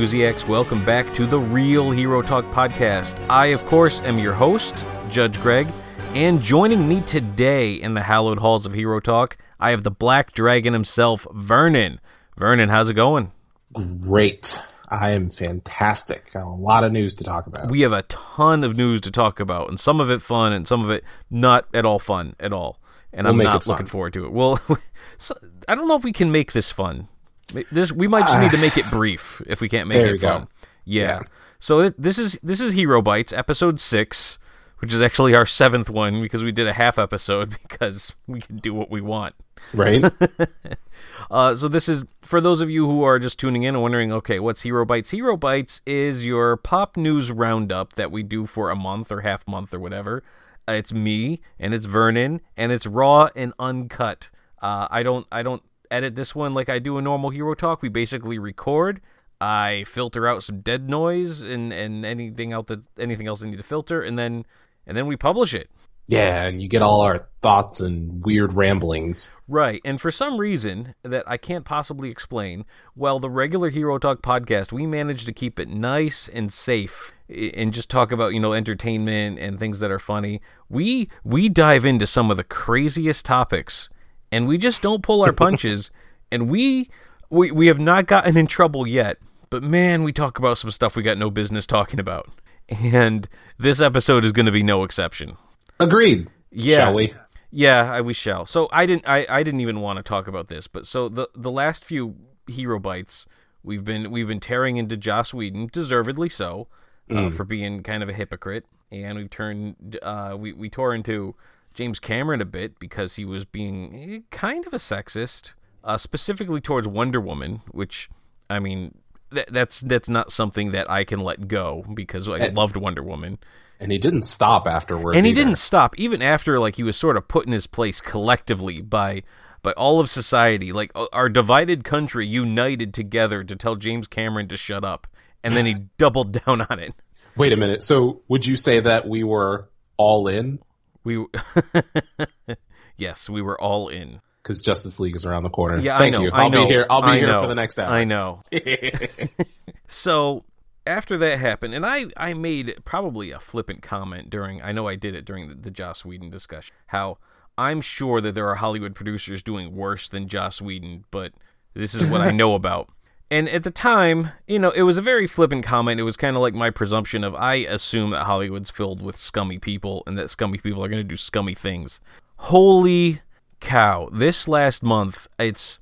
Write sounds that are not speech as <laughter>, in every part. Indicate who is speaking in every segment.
Speaker 1: enthusiasts. Welcome back to the Real Hero Talk podcast. I, of course, am your host, Judge Greg, and joining me today in the hallowed halls of Hero Talk, I have the Black Dragon himself, Vernon. Vernon, how's it going?
Speaker 2: Great. I am fantastic. Got a lot of news to talk about.
Speaker 1: We have a ton of news to talk about, and some of it fun, and some of it not at all fun at all. And
Speaker 2: We'll
Speaker 1: I'm not looking forward to it. Well, <laughs> so, I don't know if we can make this fun. This we might just need to make it brief if we can't make
Speaker 2: There
Speaker 1: it
Speaker 2: you go.
Speaker 1: fun. Yeah.
Speaker 2: Yeah.
Speaker 1: So this is this is Hero Bites episode six, which is actually our seventh one because we did a half episode <laughs> because we can do what we want.
Speaker 2: right? <laughs>
Speaker 1: Uh, so this is for those of you who are just tuning in and wondering, okay, what's Hero Bites? Hero Bites is your pop news roundup that we do for a month or half month or whatever. Uh, it's me and it's Vernon and it's raw and uncut. Uh, I don't I don't edit this one like I do a normal Hero Talk. We basically record. I filter out some dead noise and, and anything out that anything else I need to filter, and then and then we publish it.
Speaker 2: yeah, and you get all our thoughts and weird ramblings.
Speaker 1: Right. And for some reason that I can't possibly explain, well, the regular Hero Talk podcast, we managed to keep it nice and safe and just talk about, you know, entertainment and things that are funny. We we dive into some of the craziest topics and we just don't pull our punches <laughs> and we we we have not gotten in trouble yet. But man, we talk about some stuff we got no business talking about. And this episode is going to be no exception.
Speaker 2: Agreed.
Speaker 1: Yeah.
Speaker 2: Shall we?
Speaker 1: Yeah, I, we shall. So I didn't. I, I didn't even want to talk about this, but so the the last few hero bites, we've been we've been tearing into Joss Whedon, deservedly so, uh, for being kind of a hypocrite, and we've turned. Uh, we we tore into James Cameron a bit because he was being eh, kind of a sexist, uh, specifically towards Wonder Woman, which I mean. That, that's that's not something that I can let go because I loved Wonder Woman.
Speaker 2: And he didn't stop afterwards.
Speaker 1: and he
Speaker 2: either.
Speaker 1: didn't stop even after like he was sort of put in his place collectively by by all of society like our divided country united together to tell James Cameron to shut up and then he <laughs> doubled down on it
Speaker 2: Wait a minute. So would you say that we were all in?
Speaker 1: We <laughs> yes we were all in
Speaker 2: Because Justice League is around the corner.
Speaker 1: yeah
Speaker 2: Thank
Speaker 1: know
Speaker 2: you. I'll be here. I'll be
Speaker 1: I
Speaker 2: here
Speaker 1: know,
Speaker 2: for the next hour.
Speaker 1: I know <laughs> so after that happened and I I made probably a flippant comment during I know I did it during the, the Joss Whedon discussion how I'm sure that there are Hollywood producers doing worse than Joss Whedon but this is what I <laughs> know about and at the time you know it was a very flippant comment it was kind of like my presumption of I assume that Hollywood's filled with scummy people and that scummy people are going to do scummy things holy cow this last month it's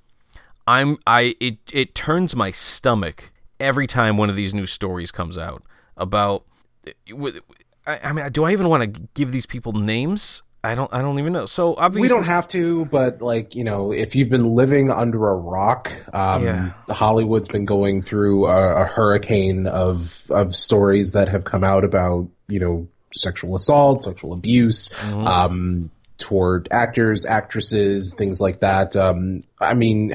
Speaker 1: I'm I it it turns my stomach every time one of these new stories comes out about. Eh, with- I, I mean, do I even want to give these people names? I don't. I don't even know. So obviously,
Speaker 2: We don't have to, but like you know, if you've been living under a rock, um,
Speaker 1: Yeah.
Speaker 2: Hollywood's been going through a, a hurricane of of stories that have come out about you know sexual assault, sexual abuse,
Speaker 1: Mm-hmm.
Speaker 2: um, toward actors, actresses, things like that. Um, I mean,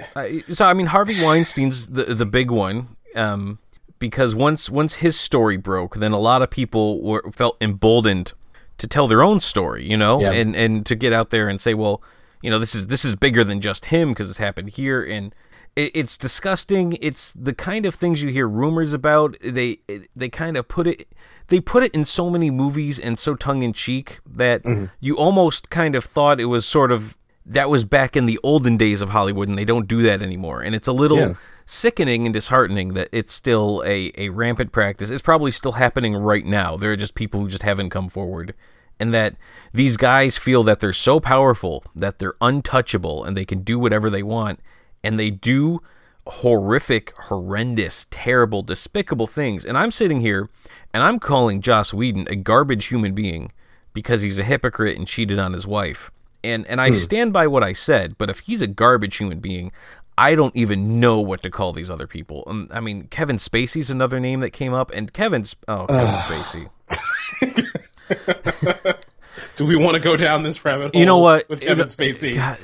Speaker 1: so I mean, Harvey Weinstein's the the big one. Um, because once once his story broke, then a lot of people were felt emboldened to tell their own story, you know,
Speaker 2: Yeah.
Speaker 1: and and to get out there and say, well, you know, this is this is bigger than just him because it's happened here, and it, it's disgusting. It's the kind of things you hear rumors about. They they kind of put it they put it in so many movies and so tongue in cheek that mm-hmm. you almost kind of thought it was sort of that was back in the olden days of Hollywood, and they don't do that anymore. And it's a little
Speaker 2: Yeah.
Speaker 1: sickening and disheartening that it's still a, a rampant practice. It's probably still happening right now. There are just people who just haven't come forward. And that these guys feel that they're so powerful, that they're untouchable, and they can do whatever they want. And they do horrific, horrendous, terrible, despicable things. And I'm sitting here and I'm calling Joss Whedon a garbage human being because he's a hypocrite and cheated on his wife. And and I stand by what I said, but if he's a garbage human being, I don't even know what to call these other people. Um, I mean, Kevin Spacey's another name that came up, and Kevin's oh Kevin Spacey. <laughs> <laughs>
Speaker 2: do we want to go down this rabbit hole?
Speaker 1: You know what?
Speaker 2: With Kevin Spacey.
Speaker 1: God,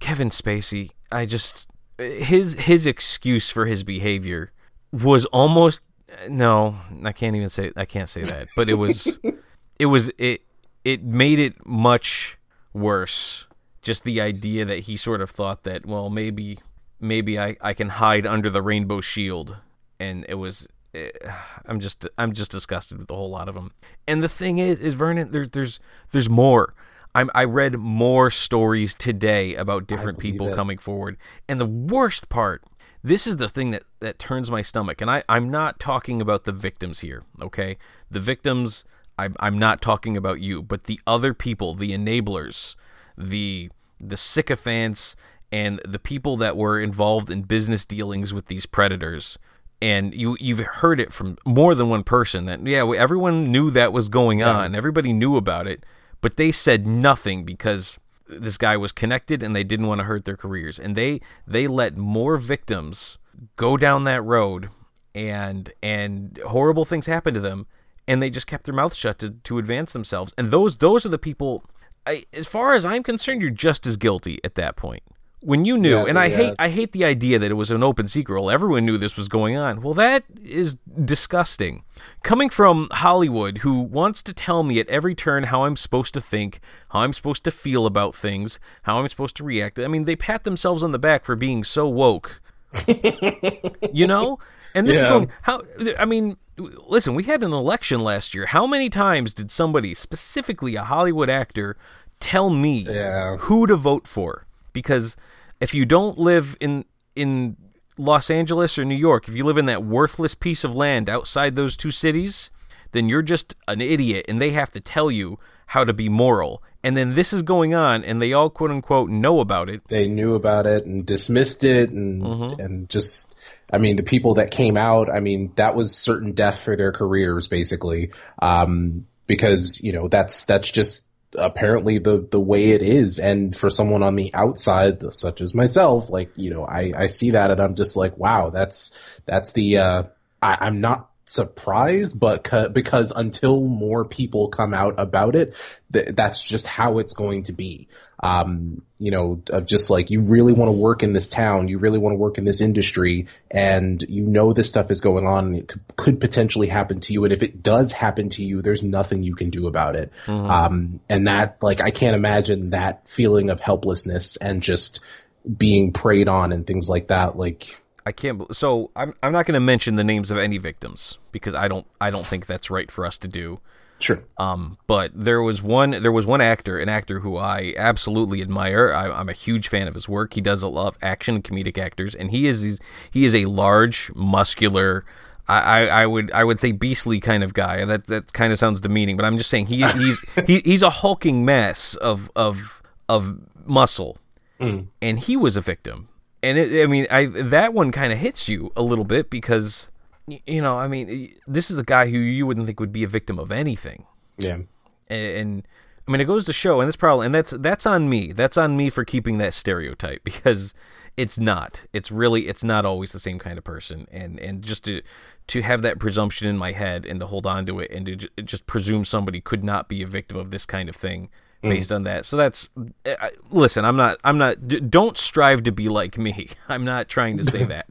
Speaker 1: Kevin Spacey. I just his his excuse for his behavior was almost no. I can't even say I can't say that, but it was <laughs> it was it it made it much worse. Just the idea that he sort of thought that well maybe maybe I I can hide under the rainbow shield, and it was <sighs> I'm just I'm just disgusted with a whole lot of them. And the thing is, is Vernon, there's there's there's more. I'm, I read more stories today about different people
Speaker 2: it.
Speaker 1: coming forward, and the worst part. This is the thing that, that turns my stomach, and I, I'm not talking about the victims here, okay? The victims, I'm, I'm not talking about you, but the other people, the enablers, the the sycophants, and the people that were involved in business dealings with these predators and you you've heard it from more than one person that yeah everyone knew that was going
Speaker 2: Yeah.
Speaker 1: on. Everybody knew about it but they said nothing because this guy was connected and they didn't want to hurt their careers. And they they let more victims go down that road and and horrible things happen to them and they just kept their mouth shut to, to advance themselves. And those those are the people I, as far as I'm concerned you're just as guilty at that point when you knew
Speaker 2: Yeah,
Speaker 1: and I
Speaker 2: yeah.
Speaker 1: hate I hate the idea that it was an open secret. Well everyone knew this was going on. Well that is disgusting. Coming from Hollywood who wants to tell me at every turn how I'm supposed to think how I'm supposed to feel about things how I'm supposed to react. I mean they pat themselves on the back for being so woke. <laughs> You know? And this is going how i mean listen we had an election last year. How many times did somebody specifically a hollywood actor tell me
Speaker 2: Yeah.
Speaker 1: who to vote for? Because if you don't live in in los angeles or new york if you live in that worthless piece of land outside those two cities then you're just an idiot and they have to tell you how to be moral. And then this is going on and they all quote unquote know about it.
Speaker 2: They knew about it and dismissed it and
Speaker 1: Mm-hmm.
Speaker 2: and just I mean the people that came out I mean that was certain death for their careers basically. Um because you know that's that's just apparently the the way it is. And for someone on the outside such as myself like you know I I see that and I'm just like wow that's that's the uh I, I'm not surprised but ca- because until more people come out about it th- that's just how it's going to be um, you know, of just like you really want to work in this town, you really want to work in this industry, and you know this stuff is going on, and it could, could potentially happen to you. And if it does happen to you, there's nothing you can do about it. Um, and that, like, I can't imagine that feeling of helplessness and just being preyed on and things like that. Like,
Speaker 1: I can't. So I'm I'm not going to mention the names of any victims because I don't I don't think that's right for us to do.
Speaker 2: sure,
Speaker 1: Um, but there was one there was one actor, an actor who I absolutely admire. I, I'm a huge fan of his work. He does a lot of action and comedic actors, and he is he is a large, muscular. I, I, I would I would say beastly kind of guy. That that kind of sounds demeaning, but I'm just saying he he's <laughs> he, he's a hulking mass of of of muscle, and he was a victim. And it, I mean, I that one kind of hits you a little bit because you know, I mean, this is a guy who you wouldn't think would be a victim of anything
Speaker 2: yeah,
Speaker 1: and, and I mean it goes to show, and that's probably and that's that's on me. That's on me for keeping that stereotype <laughs> because it's not. It's really it's not always the same kind of person, and and just to to have that presumption in my head and to hold on to it and to ju- just presume somebody could not be a victim of this kind of thing based on that. So that's I, listen. I'm not. I'm not. d- Don't strive to be like me. <laughs> I'm not trying to say <laughs> that.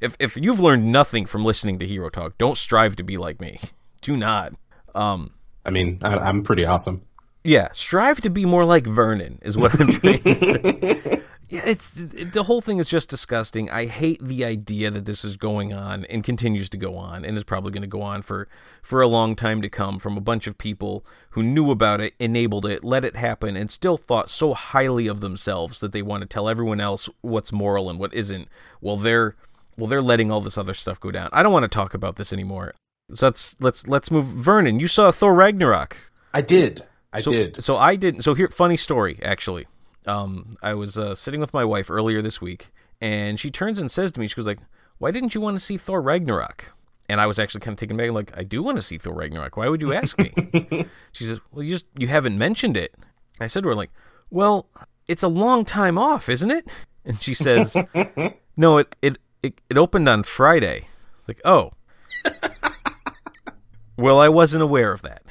Speaker 1: If if you've learned nothing from listening to Hero Talk, don't strive to be like me. Do not. Um,
Speaker 2: I mean, I, I'm pretty awesome.
Speaker 1: yeah, strive to be more like Vernon is what I'm trying to say. <laughs> Yeah, it's it, the whole thing is just disgusting. I hate the idea that this is going on and continues to go on and is probably going to go on for for a long time to come from a bunch of people who knew about it, enabled it, let it happen and still thought so highly of themselves that they want to tell everyone else what's moral and what isn't. Well, they're well they're letting all this other stuff go down. I don't want to talk about this anymore. So let's let's let's move Vernon, you saw Thor Ragnarok.
Speaker 2: I did. I
Speaker 1: So,
Speaker 2: did.
Speaker 1: So I didn't. So here, funny story actually. Um, I was uh, sitting with my wife earlier this week, and she turns and says to me, she goes like, "Why didn't you want to see Thor Ragnarok?" And I was actually kind of taken back, like, "I do want to see Thor Ragnarok. Why would you ask me?" <laughs> she says, "Well, you just you haven't mentioned it." I said to her like, "Well, it's a long time off, isn't it?" And she says, <laughs> "No, it it it, it opened on Friday." Like, oh. <laughs> Well, I wasn't aware of that.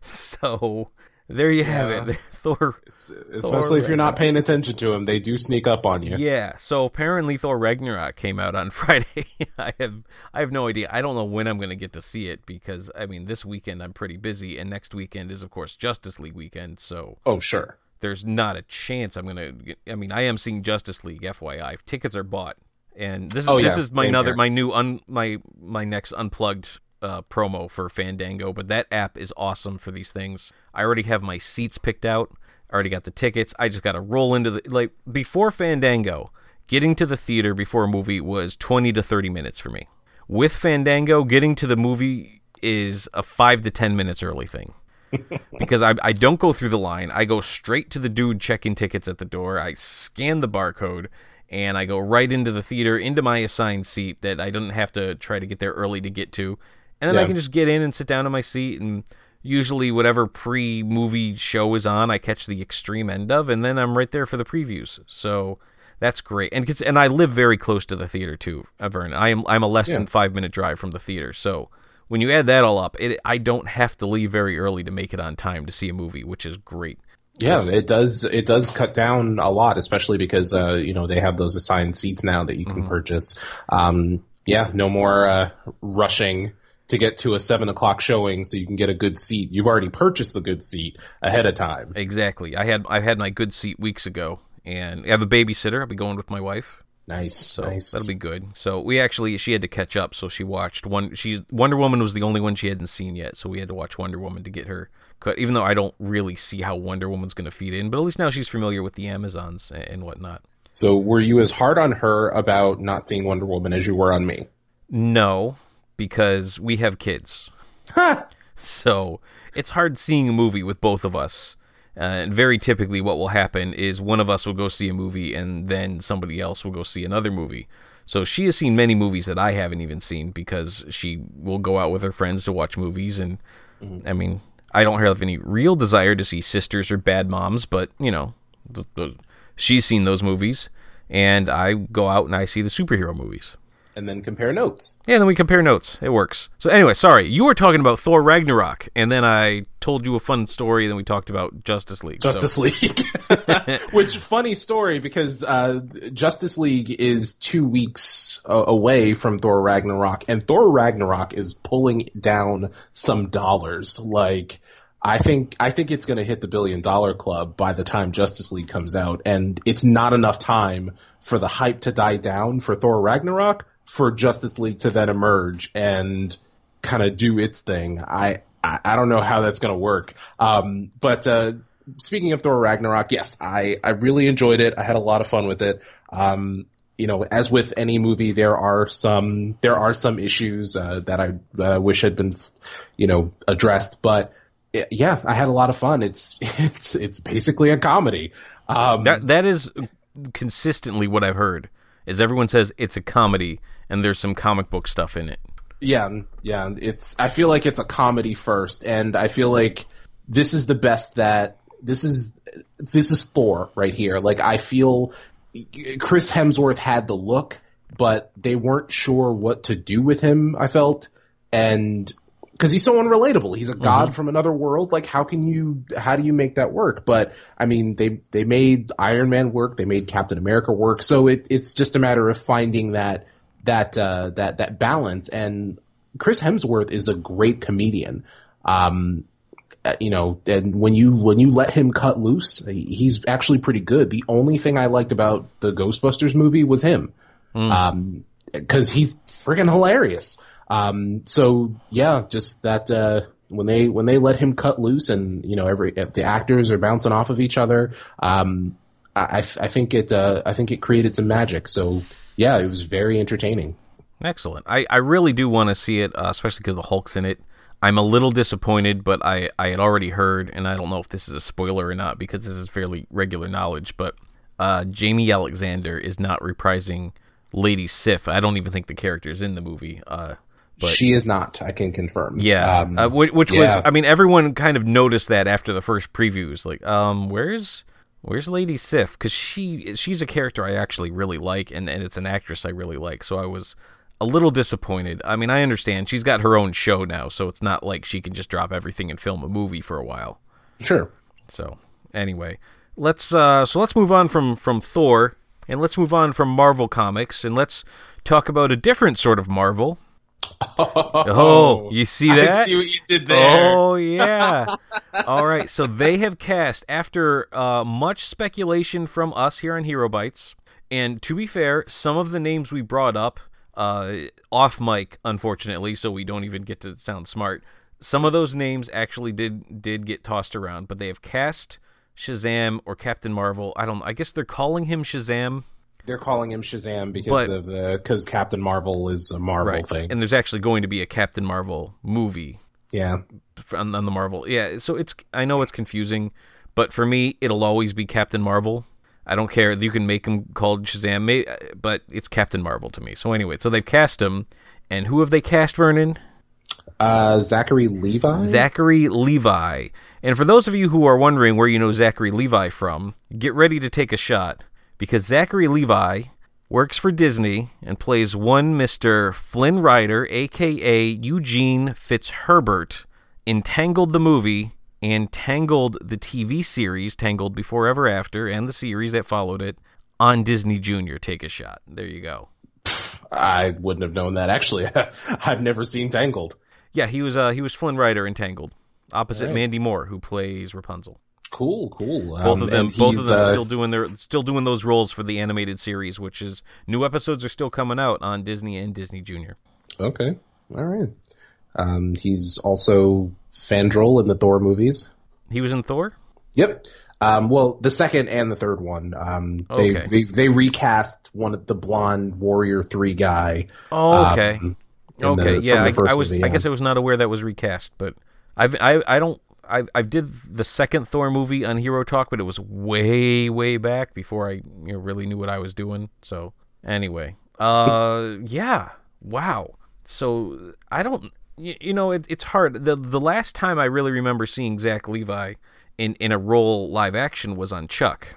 Speaker 1: so there you have
Speaker 2: Yeah.
Speaker 1: it. <laughs> Thor.
Speaker 2: Especially if you're not paying attention to them, they do sneak up on you.
Speaker 1: Yeah. So apparently Thor Ragnarok came out on <laughs> Friday. <laughs> I have I have no idea. I don't know when I'm going to get to see it because I mean this weekend I'm pretty busy and next weekend is of course Justice League weekend. So
Speaker 2: Oh, sure.
Speaker 1: there's not a chance I'm going to I mean I am seeing Justice League FYI. Tickets are bought. And this is
Speaker 2: Oh,
Speaker 1: this is my
Speaker 2: same
Speaker 1: another
Speaker 2: here.
Speaker 1: my new un my my next unplugged uh, promo for Fandango. But that app is awesome for these things. I already have my seats picked out. I already got the tickets. I just got to roll into the like before Fandango. Getting to the theater before a movie was twenty to thirty minutes for me. With Fandango, getting to the movie is a five to ten minutes early thing <laughs> because I, I don't go through the line. I go straight to the dude checking tickets at the door. I scan the barcode and I go right into the theater, into my assigned seat that I don't have to try to get there early to get to. And then I can just get in and sit down in my seat. And usually, whatever pre movie show is on, I catch the extreme end of, and then I'm right there for the previews. So. That's great, and and I live very close to the theater too, uh, Vern. I am I'm a less than five minute drive from the theater, so when you add that all up, it I don't have to leave very early to make it on time to see a movie, which is great.
Speaker 2: Yeah, it does. It does cut down a lot, especially because uh, you know they have those assigned seats now that you can purchase. Um, yeah, no more uh, rushing to get to a seven o'clock showing so you can get a good seat. You've already purchased the good seat ahead of time.
Speaker 1: Exactly. I had I had my good seat weeks ago, and I have a babysitter. I'll be going with my wife,
Speaker 2: Nice,
Speaker 1: so
Speaker 2: nice.
Speaker 1: that'll be good. So we actually she had to catch up, so she watched one. She Wonder Woman was the only one she hadn't seen yet, so we had to watch Wonder Woman to get her cut. Even though I don't really see how Wonder Woman's going to feed in, but at least now she's familiar with the Amazons and, and whatnot.
Speaker 2: So were you as hard on her about not seeing Wonder Woman as you were on me?
Speaker 1: No, because we have kids. So it's hard seeing a movie with both of us. Uh, and very typically, what will happen is one of us will go see a movie, and then somebody else will go see another movie. So she has seen many movies that I haven't even seen because she will go out with her friends to watch movies. And I mean, I don't have any real desire to see Sisters or Bad Moms, but you know, th- th- she's seen those movies, and I go out and I see the superhero movies.
Speaker 2: And then compare notes.
Speaker 1: Yeah, then we compare notes. It works. So anyway, sorry, you were talking about Thor Ragnarok, and then I told you a fun story, and then we talked about Justice League. So-
Speaker 2: Justice League. <laughs> Which funny story because uh, Justice League is two weeks uh, away from Thor Ragnarok, and Thor Ragnarok is pulling down some dollars. Like I think I think it's going to hit the billion dollar club by the time Justice League comes out, and it's not enough time for the hype to die down for Thor Ragnarok for Justice League to then emerge and kind of do its thing. I, I I don't know how that's going to work. Um, but uh, speaking of Thor Ragnarok, yes, I I really enjoyed it. I had a lot of fun with it. Um, you know, as with any movie, there are some there are some issues uh, that I I wish had been, you know, addressed. But eh, yeah, I had a lot of fun. It's <laughs> it's it's basically a comedy. Um,
Speaker 1: that that is consistently what I've heard. Is everyone says it's a comedy, and there's some comic book stuff in it.
Speaker 2: Yeah, yeah. It's. I feel like it's a comedy first, and I feel like this is the best that this is. This is Thor right here. Like I feel Chris Hemsworth had the look, but they weren't sure what to do with him. I felt, and because he's so unrelatable, he's a god from another world. Like how can you? How do you make that work? But I mean, they they made Iron Man work. They made Captain America work. So it, it's just a matter of finding that that uh, that that balance. And Chris Hemsworth is a great comedian. Um, uh, you know, and when you when you let him cut loose, he's actually pretty good. The only thing I liked about the Ghostbusters movie was him, um, because he's freaking hilarious. Um, so yeah, just that uh, when they when they let him cut loose, and you know, every the actors are bouncing off of each other. Um, I I think it uh, I think it created some magic. So yeah, it was very entertaining.
Speaker 1: Excellent. I, I really do want to see it, uh, especially because the Hulk's in it. I'm a little disappointed, but I, I had already heard, and I don't know if this is a spoiler or not because this is fairly regular knowledge, but uh, Jaimie Alexander is not reprising Lady Sif. I don't even think the character is in the movie. Uh, but
Speaker 2: she is not. I can confirm.
Speaker 1: yeah,
Speaker 2: Um,
Speaker 1: uh, which, which
Speaker 2: yeah.
Speaker 1: was, I mean, everyone kind of noticed that after the first previews. Like, um, where's where's Lady Sif? Because she she's a character I actually really like, and, and it's an actress I really like. So I was a little disappointed. I mean, I understand she's got her own show now, so it's not like she can just drop everything and film a movie for a while.
Speaker 2: sure.
Speaker 1: So anyway, let's uh, so let's move on from from Thor, and let's move on from Marvel comics, and let's talk about a different sort of Marvel. <laughs> Oh, you see that?
Speaker 2: I see what you did there.
Speaker 1: Oh yeah. <laughs> All right. So they have cast after uh, much speculation from us here on Hero Bites And to be fair, some of the names we brought up uh, off mic, unfortunately, so we don't even get to sound smart. Some of those names actually did did get tossed around, but they have cast Shazam or Captain Marvel. I don't. I guess they're calling him Shazam.
Speaker 2: They're calling him Shazam because
Speaker 1: But-
Speaker 2: of the because Captain Marvel is a Marvel thing.
Speaker 1: And there's actually going to be a Captain Marvel movie
Speaker 2: yeah.
Speaker 1: on, on the Marvel. Yeah, so it's I know it's confusing, but for me, it'll always be Captain Marvel. I don't care. You can make him called Shazam, but it's Captain Marvel to me. So anyway, so they've cast him, and who have they cast? Vernon
Speaker 2: Uh, Zachary Levi.
Speaker 1: Zachary Levi. And for those of you who are wondering where you know Zachary Levi from, get ready to take a shot because Zachary Levi works for Disney and plays one Mr. Flynn Rider, aka Eugene Fitzherbert, in Tangled the movie and Tangled the TV series, Tangled Before Ever After, and the series that followed it on Disney Junior. Take a shot. There you go.
Speaker 2: I wouldn't have known that. Actually, <laughs> I've never seen Tangled.
Speaker 1: Yeah, he was uh, he was Flynn Rider in Tangled, opposite
Speaker 2: Alright.
Speaker 1: Mandy Moore, who plays Rapunzel.
Speaker 2: Cool, cool.
Speaker 1: both
Speaker 2: Um,
Speaker 1: of them both of them
Speaker 2: uh,
Speaker 1: still doing their still doing those roles for the animated series which is new episodes are still coming out on disney and disney junior
Speaker 2: Okay, all right. Um, he's also Fandral in the Thor movies.
Speaker 1: he was in thor
Speaker 2: Yep. Um, well, the second and the third one. Um, they,
Speaker 1: Okay.
Speaker 2: they they recast one of the blonde Warrior Three guy.
Speaker 1: oh okay
Speaker 2: um,
Speaker 1: okay
Speaker 2: the-
Speaker 1: yeah I, I was
Speaker 2: movie,
Speaker 1: i guess i was not aware that was recast but i've i, I don't I, I did the second Thor movie on Hero Talk, but it was way, way back before I you know, really knew what I was doing. So anyway, uh, yeah, wow. So I don't, you, you know, it, it's hard. the The last time I really remember seeing Zach Levi in in a role live action was on Chuck.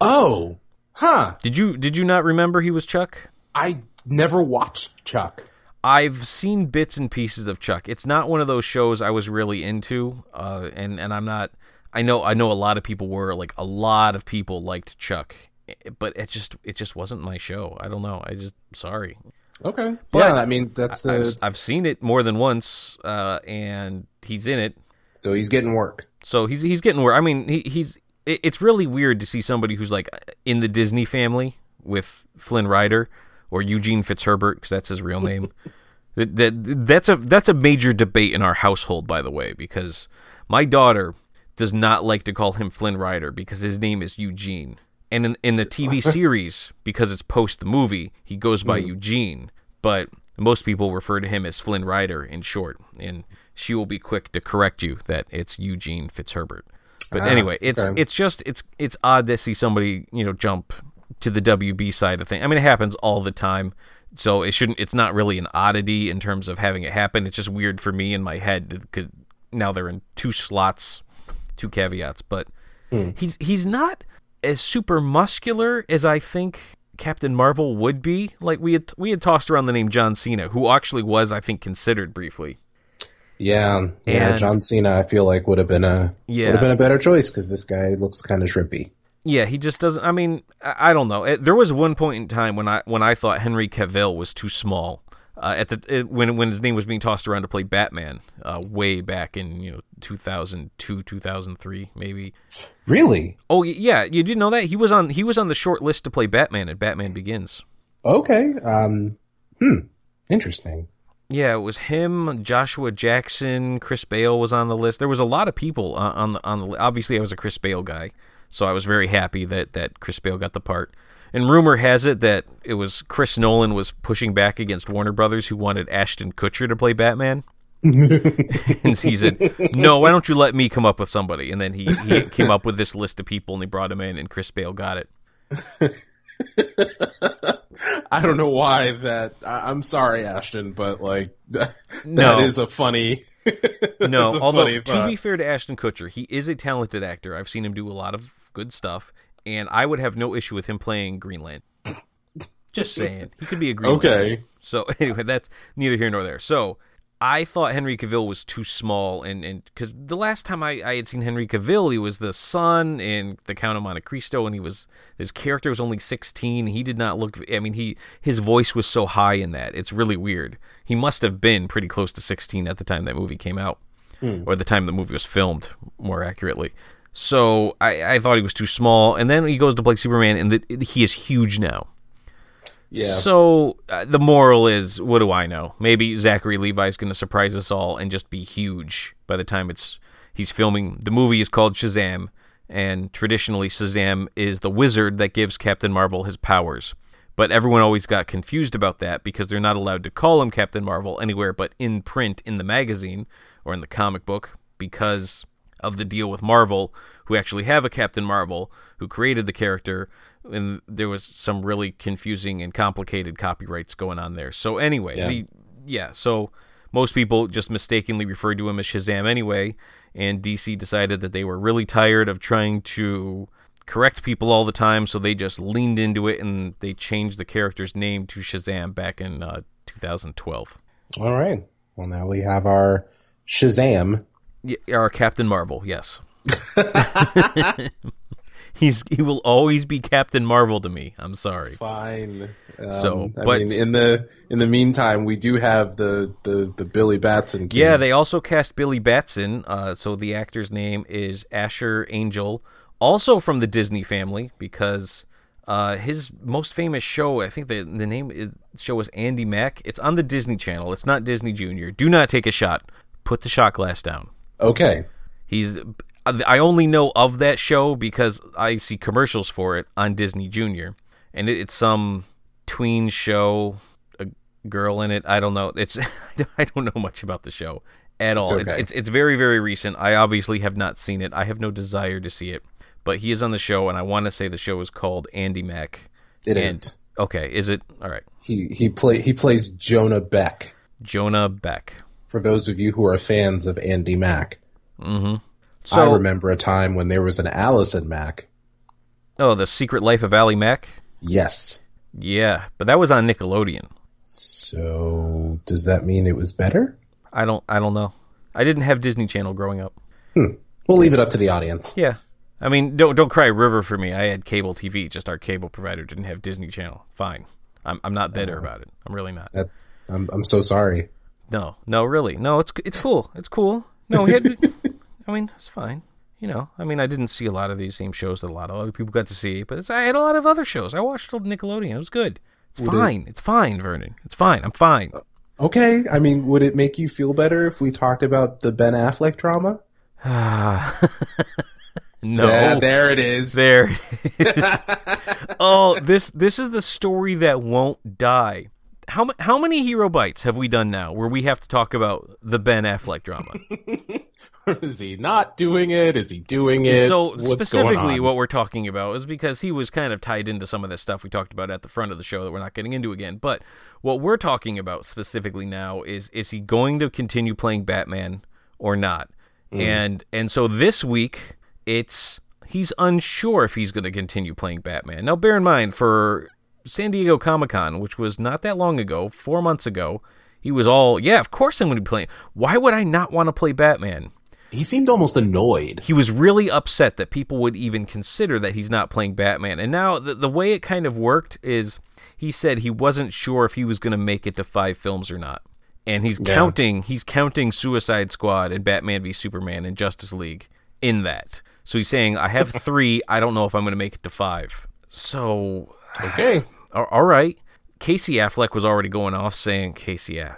Speaker 2: Oh, huh.
Speaker 1: Did you did you not remember he was Chuck?
Speaker 2: I never watched Chuck.
Speaker 1: I've seen bits and pieces of Chuck. It's not one of those shows I was really into, uh, and and I'm not. I know I know a lot of people were like a lot of people liked Chuck, eh, but it just it just wasn't my show. I don't know. I just sorry.
Speaker 2: Okay.
Speaker 1: But
Speaker 2: yeah, I mean that's the
Speaker 1: I've, I've seen it more than once, uh, and he's in it,
Speaker 2: so he's getting work.
Speaker 1: so he's he's getting work. I mean, he, he's. It, it's really weird to see somebody who's like in the Disney family with Flynn Rider or Eugene Fitzherbert because that's his real name. that, that that's a that's a major debate in our household, by the way, because my daughter does not like to call him Flynn Rider because his name is Eugene. And in, in the TV <laughs> series, because it's post the movie, he goes by mm. Eugene. But most people refer to him as Flynn Rider in short. And she will be quick to correct you that it's Eugene Fitzherbert. But ah, anyway, it's
Speaker 2: okay.
Speaker 1: it's just it's it's odd to see somebody you know jump to the WB side of things. I mean, it happens all the time, so it shouldn't. It's not really an oddity in terms of having it happen. It's just weird for me in my head because now they're in two slots, two caveats. But hmm. he's he's not as super muscular as I think Captain Marvel would be. Like we had we had tossed around the name John Cena, who actually was I think considered briefly.
Speaker 2: Yeah, yeah.
Speaker 1: And-
Speaker 2: John Cena, I feel like would have been a
Speaker 1: Yeah.
Speaker 2: would have been a better choice because this guy looks kind of shrimpy.
Speaker 1: Yeah, he just doesn't. I mean, I, I don't know. It, there was one point in time when I when I thought Henry Cavill was too small. Uh, at the it, when when his name was being tossed around to play Batman, uh, way back in you know 2002 2003 maybe.
Speaker 2: Really?
Speaker 1: Oh yeah, you didn't know that he was on he was on the short list to play Batman at Batman Begins.
Speaker 2: Okay. Um. Hmm. Interesting.
Speaker 1: Yeah, it was him, Joshua Jackson, Chris Bale was on the list. There was a lot of people on on the, on the obviously I was a Chris Bale guy, so I was very happy that that Chris Bale got the part. And rumor has it that it was Chris Nolan was pushing back against Warner Brothers who wanted Ashton Kutcher to play Batman. <laughs> and he said, "No, why don't you let me come up with somebody?" And then he he came up with this list of people and he brought him in and Chris Bale got it. <laughs>
Speaker 2: I don't know why that. I, I'm sorry, Ashton, but like <laughs> that
Speaker 1: No.
Speaker 2: is a funny.
Speaker 1: No,
Speaker 2: a
Speaker 1: although
Speaker 2: funny
Speaker 1: to be fair to Ashton Kutcher, he is a talented actor. I've seen him do a lot of good stuff, and I would have no issue with him playing Greenland. Just <laughs> saying, he could be a Green
Speaker 2: Okay.
Speaker 1: Lantern. So <laughs> anyway, that's neither here nor there. So I thought Henry Cavill was too small, and and because the last time I, I had seen Henry Cavill, he was the son in The Count of Monte Cristo, and he was his character was only sixteen. He did not look. I mean, he his voice was so high in that. It's really weird. He must have been pretty close to sixteen at the time that movie came out, hmm. or the time the movie was filmed, more accurately. So I, I thought he was too small, and then he goes to play Superman, and the, he is huge now.
Speaker 2: Yeah.
Speaker 1: So uh, the moral is, what do I know? Maybe Zachary Levi's going to surprise us all and just be huge by the time it's he's filming. The movie is called Shazam, and traditionally Shazam is the wizard that gives Captain Marvel his powers. But everyone always got confused about that because they're not allowed to call him Captain Marvel anywhere but in print in the magazine or in the comic book because of the deal with Marvel, who actually have a Captain Marvel who created the character, and there was some really confusing and complicated copyrights going on there. So anyway,
Speaker 2: Yeah.
Speaker 1: the yeah, so most people just mistakenly referred to him as Shazam anyway, and DC decided that they were really tired of trying to correct people all the time, so they just leaned into it and they changed the character's name to Shazam back in uh, 2012.
Speaker 2: All right. Well, now we have our Shazam.
Speaker 1: Our Captain Marvel, yes. <laughs> He's he will always be Captain Marvel to me. I'm sorry.
Speaker 2: Fine. Um,
Speaker 1: So,
Speaker 2: I
Speaker 1: but-
Speaker 2: mean, in the in the meantime, we do have the the, the Billy Batson. King.
Speaker 1: Yeah, they also cast Billy Batson. Uh, so the actor's name is Asher Angel, also from the Disney family, because uh, his most famous show, I think the the name is, show is Andy Mack. It's on the Disney Channel. It's not Disney Junior. Do not take a shot. Put the shot glass down.
Speaker 2: Okay.
Speaker 1: He's. I only know of that show because I see commercials for it on Disney Junior, and it, it's some tween show, a girl in it. I don't know. It's <laughs> I don't know much about the show at all. It's,
Speaker 2: okay.
Speaker 1: it's it's very very recent. I obviously have not seen it. I have no desire to see it, but he is on the show, and I want to say the show is called Andy Mack.
Speaker 2: It
Speaker 1: and,
Speaker 2: is.
Speaker 1: Okay, is it all right?
Speaker 2: He he play he plays Jonah Beck.
Speaker 1: Jonah Beck.
Speaker 2: For those of you who are fans of Andy Mack,
Speaker 1: So
Speaker 2: I remember a time when there was an Allison Mack.
Speaker 1: oh, the Secret Life of Alex Mack.
Speaker 2: Yes.
Speaker 1: Yeah, but that was on Nickelodeon.
Speaker 2: So does that mean it was better?
Speaker 1: I don't I don't know. I didn't have Disney Channel growing up. Hmm.
Speaker 2: We'll leave it up to the audience.
Speaker 1: Yeah. I mean, don't don't cry river for me. I had cable TV, just our cable provider didn't have Disney Channel. Fine. I'm I'm not bitter about it. I'm really not.
Speaker 2: That, I'm I'm so sorry.
Speaker 1: No. No, really. No, it's it's cool. It's cool. No, had <laughs> I mean, it's fine. You know, I mean, I didn't see a lot of these same shows that a lot of other people got to see, but it's, I had a lot of other shows. I watched old Nickelodeon. It was good. It's fine. It's fine, Vernon. It's fine. I'm fine.
Speaker 2: Uh, okay. I mean, would it make you feel better if we talked about the Ben Affleck drama? <sighs>
Speaker 1: No.
Speaker 2: Yeah, there it is.
Speaker 1: There it is. <laughs> oh, this this is the story that won't die. How how many hero bites have we done now where we have to talk about the Ben Affleck drama? <laughs>
Speaker 2: is he not doing it? Is he doing it?
Speaker 1: so
Speaker 2: What's
Speaker 1: specifically what we're talking about is because he was kind of tied into some of this stuff we talked about at the front of the show that we're not getting into again. But what we're talking about specifically now is is he going to continue playing Batman or not?
Speaker 2: Mm.
Speaker 1: And and so this week it's he's unsure if he's going to continue playing Batman. Now bear in mind for San Diego Comic-Con, which was not that long ago, 4 months ago, he was all, "Yeah, of course I'm going to be playing. Why would I not want to play Batman?"
Speaker 2: he seemed almost annoyed.
Speaker 1: he was really upset that people would even consider that he's not playing Batman. And now the, the way it kind of worked is he said he wasn't sure if he was going to make it to five films or not. And he's
Speaker 2: Yeah.
Speaker 1: counting he's counting Suicide Squad and Batman v Superman and Justice League in that. So he's saying I have <laughs> 3, I don't know if I'm going to make it to 5. So
Speaker 2: Okay.
Speaker 1: All right. Casey Affleck was already going off saying Casey yeah,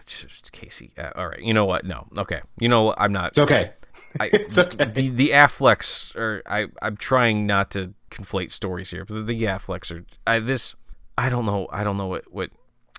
Speaker 1: Casey uh, all right. You know what? No. Okay. You know what? I'm not
Speaker 2: It's okay.
Speaker 1: I, <laughs>
Speaker 2: It's okay.
Speaker 1: The the Afflecks are I I'm trying not to conflate stories here, but the, the Afflecks are I this I don't know I don't know what what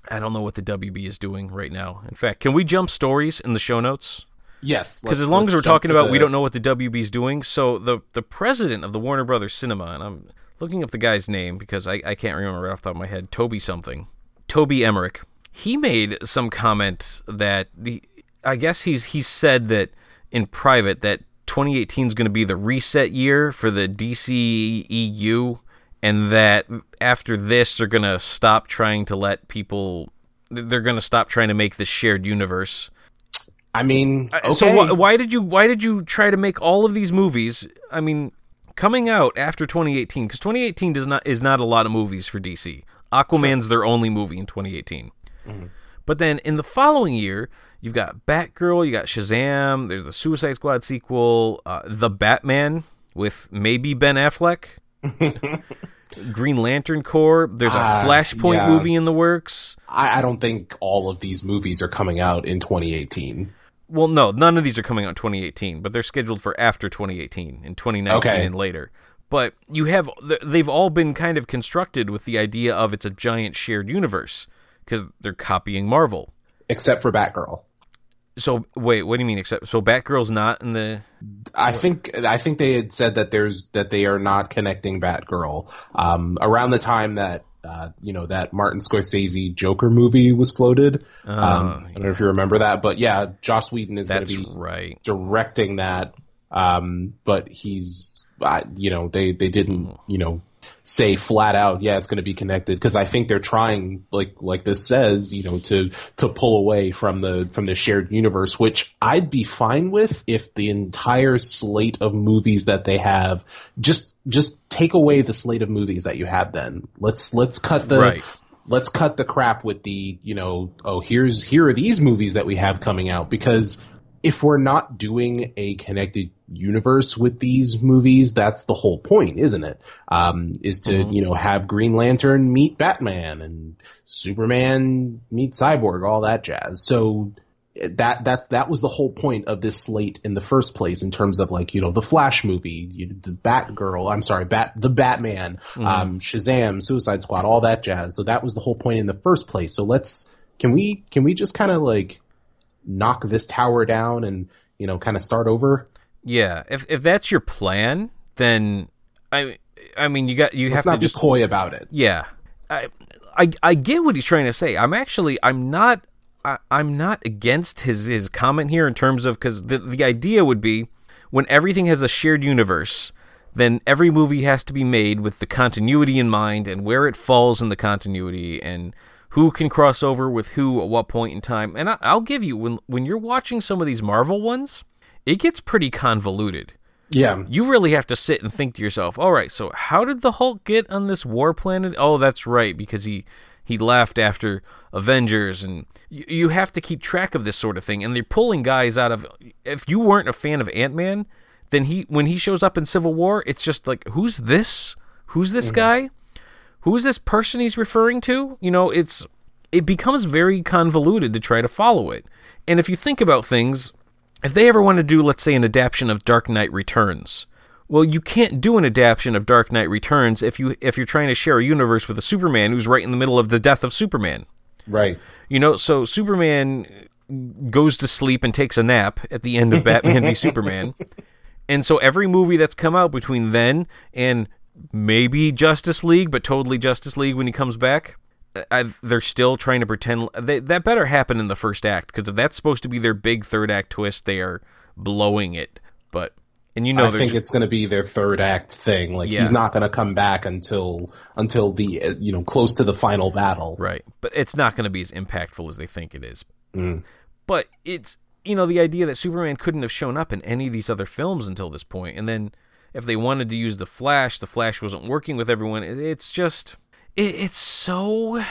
Speaker 1: I don't know what the WB is doing right now. In fact, can we jump stories in the show notes?
Speaker 2: Yes.
Speaker 1: Because as long as we're talking about we don't know what the WB is doing, so the the president of the Warner Brothers Cinema, and I'm looking up the guy's name because I, I can't remember right off the top of my head, Toby something, Toby Emmerich. He made some comment that the I guess he's he's said that in private that 2018 is going to be the reset year for the DC EU, and that after this they're going to stop trying to let people. They're going to stop trying to make this shared universe.
Speaker 2: I mean, okay.
Speaker 1: So wh- why did you why did you try to make all of these movies? I mean, coming out after 2018 because 2018 does not is not a lot of movies for DC. Aquaman's their only movie in 2018. But then in the following year, you've got Batgirl, you got Shazam, there's the Suicide Squad sequel, uh, The Batman, with maybe Ben Affleck. <laughs> Green Lantern Corps. There's a
Speaker 2: Ah,
Speaker 1: Flashpoint
Speaker 2: yeah.
Speaker 1: movie in the works.
Speaker 2: I, I don't think all of these movies are coming out in 2018.
Speaker 1: Well, no, none of these are coming out in 2018, but they're scheduled for after 2018 in 2019
Speaker 2: Okay.
Speaker 1: and later. But you have they've all been kind of constructed with the idea of it's a giant shared universe because they're copying Marvel.
Speaker 2: Except for Batgirl.
Speaker 1: So wait, what do you mean? Except so Batgirl's not in the
Speaker 2: I think I think they had said that there's that they are not connecting Batgirl um, around the time that uh, you know that Martin Scorsese Joker movie was floated. um, I don't know if you remember that, but yeah, Joss Whedon is going to be
Speaker 1: right.
Speaker 2: directing that. Um, but he's, uh, you know, they they didn't, you know, say flat out, yeah, it's going to be connected because I think they're trying, like like this says, you know, to to pull away from the from the shared universe, which I'd be fine with if the entire slate of movies that they have just just take away the slate of movies that you have. Then let's let's cut the
Speaker 1: Right.
Speaker 2: let's cut the crap with the you know oh here's here are these movies that we have coming out because if we're not doing a connected universe with these movies that's the whole point isn't it um is to you know have green lantern meet batman and superman meet cyborg all that jazz so that that's that was the whole point of this slate in the first place in terms of like you know the Flash movie, you, the Batgirl, I'm sorry, Bat the Batman, um, Shazam, Suicide Squad, all that jazz. So that was the whole point in the first place. So let's can we can we just kind of like knock this tower down and you know kind of start over?
Speaker 1: Yeah, if if that's your plan, then I I mean you got you
Speaker 2: Let's
Speaker 1: have
Speaker 2: not
Speaker 1: to
Speaker 2: be
Speaker 1: just
Speaker 2: coy about it.
Speaker 1: Yeah, I, I I get what he's trying to say. I'm actually I'm not I, I'm not against his his comment here in terms of because the the idea would be when everything has a shared universe, then every movie has to be made with the continuity in mind and where it falls in the continuity and who can cross over with who at what point in time. And I, I'll give you when when you're watching some of these Marvel ones, it gets pretty convoluted
Speaker 2: Yeah,
Speaker 1: you really have to sit and think to yourself, all right, so how did the Hulk get on this war planet? Oh, that's right, because he he left after Avengers, and you, you have to keep track of this sort of thing. And they're pulling guys out of. If you weren't a fan of Ant Man, then he when he shows up in Civil War, it's just like, who's this? Who's this mm-hmm. guy? Who's this person he's referring to? You know, it's it becomes very convoluted to try to follow it. And if you think about things, if they ever want to do, let's say, an adaptation of Dark Knight Returns, well, you can't do an adaptation of Dark Knight Returns if you if you're trying to share a universe with a Superman who's right in the middle of the death of Superman.
Speaker 2: right.
Speaker 1: You know, so Superman goes to sleep and takes a nap at the end of Batman v Superman. <laughs> And so every movie that's come out between then and maybe Justice League, but totally Justice League when he comes back, I, they're still trying to pretend they, that better happen in the first act because if that's supposed to be their big third act twist, they are blowing it. But and you know
Speaker 2: I think
Speaker 1: tr-
Speaker 2: it's going to be their third act thing. Like
Speaker 1: Yeah.
Speaker 2: he's not going to come back until until the uh, you know close to the final battle.
Speaker 1: Right. But it's not going to be as impactful as they think it is. But it's, you know, the idea that Superman couldn't have shown up in any of these other films until this. And then if they wanted to use the Flash, the Flash wasn't working with everyone. It's just, it, it's so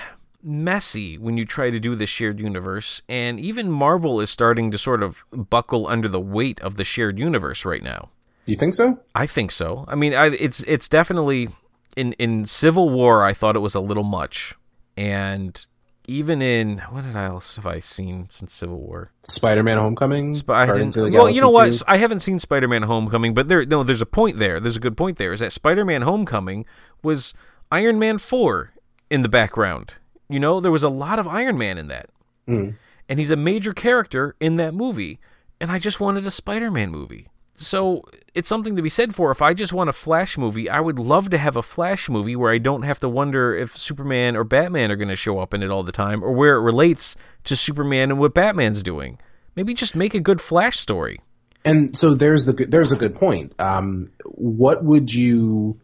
Speaker 1: messy when you try to do the shared universe. And even Marvel is starting to sort of buckle under the weight of the shared universe right now.
Speaker 2: You think so?
Speaker 1: I think so. I mean, I, it's it's definitely in in Civil War. I thought it was a little much, and even in what did I else have I seen since Civil War?
Speaker 2: Spider-Man: Homecoming.
Speaker 1: But I didn't.
Speaker 2: of the
Speaker 1: Well, you know what? I haven't seen Spider-Man: Homecoming, but there no, there's a point there. There's a good point there. Is that Spider-Man: Homecoming was Iron Man four in the background. You know, there was a lot of Iron Man in that,
Speaker 2: Mm.
Speaker 1: and he's a major character in that movie. And I just wanted a Spider-Man movie. So it's something to be said for if I just want a Flash movie, I would love to have a Flash movie where I don't have to wonder if Superman or Batman are going to show up in it all the time or where it relates to Superman and what Batman's doing. Maybe just make a good Flash story.
Speaker 2: And so there's the there's a good point. Um, what would you?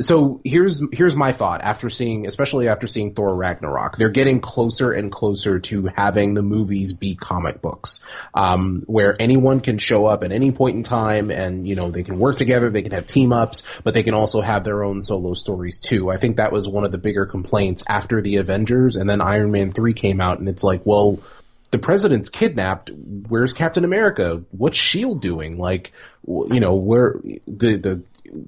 Speaker 2: So here's here's my thought after seeing, especially after seeing Thor Ragnarok, they're getting closer and closer to having the movies be comic books, um, where anyone can show up at any point in time, and you know they can work together, they can have team ups, but they can also have their own solo stories too. I think that was one of the bigger complaints after the Avengers, and then Iron Man three came out, and it's like, well, the president's kidnapped. Where's Captain America? What's Shield doing? Like, you know, where the the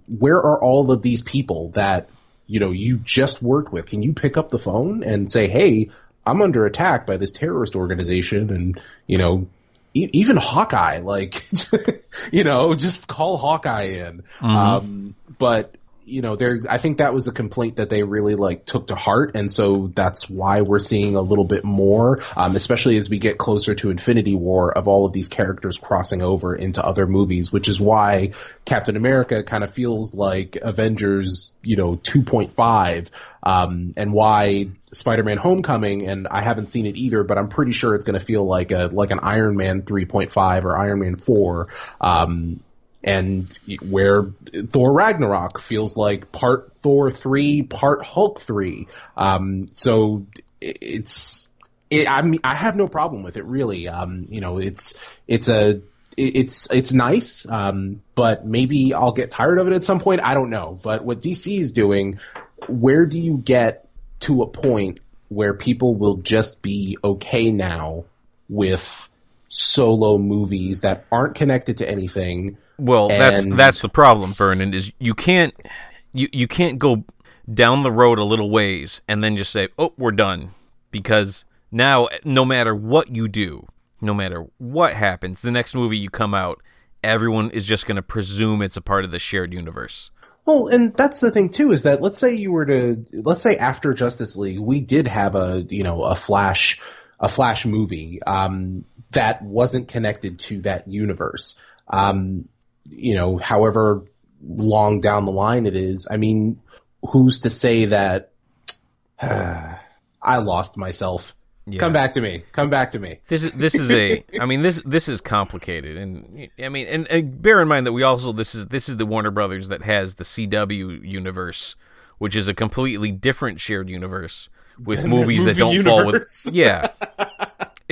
Speaker 2: where are all of these people that you know you just worked with? Can you pick up the phone and say, "Hey, I'm under attack by this terrorist organization," and you know, e- even Hawkeye, like, <laughs> you know, just call Hawkeye in. Mm-hmm. Um, but you know, there, I think that was a complaint that they really like took to heart. And so that's why we're seeing a little bit more, um, especially as we get closer to Infinity War of all of these characters crossing over into other movies, which is why Captain America kind of feels like Avengers, you know, 2.5, um, and why Spider-Man Homecoming, and I haven't seen it either, but I'm pretty sure it's going to feel like a, like an Iron Man 3.5 or Iron Man 4, um, and where Thor Ragnarok feels like part Thor three, part Hulk three. Um, so it's, it, I mean, I have no problem with it really. Um, you know, it's, it's a, it's it's nice, um, but maybe I'll get tired of it at some point. I don't know. But what DC is doing, where do you get to a point where people will just be okay now with solo movies that aren't connected to anything,
Speaker 1: well, and... that's that's the problem, Vernon. Is you can't you you can't go down the road a little ways and then just say, "Oh, we're done," because now no matter what you do, no matter what happens, the next movie you come out, everyone is just going to presume it's a part of the shared universe.
Speaker 2: Well, and that's the thing too is that let's say you were to let's say after Justice League, we did have a you know a Flash a Flash movie um, that wasn't connected to that universe. Um, you know, however long down the line it is. I mean, who's to say that uh, <sighs> I lost myself? Yeah. Come back to me. Come back to me.
Speaker 1: This is this is a. I mean this this is complicated, and I mean, and, and, bear in mind that we also this is this is the Warner Brothers that has the CW universe, which is a completely different shared universe with <laughs> movies movie that don't universe. fall with. Yeah, <laughs>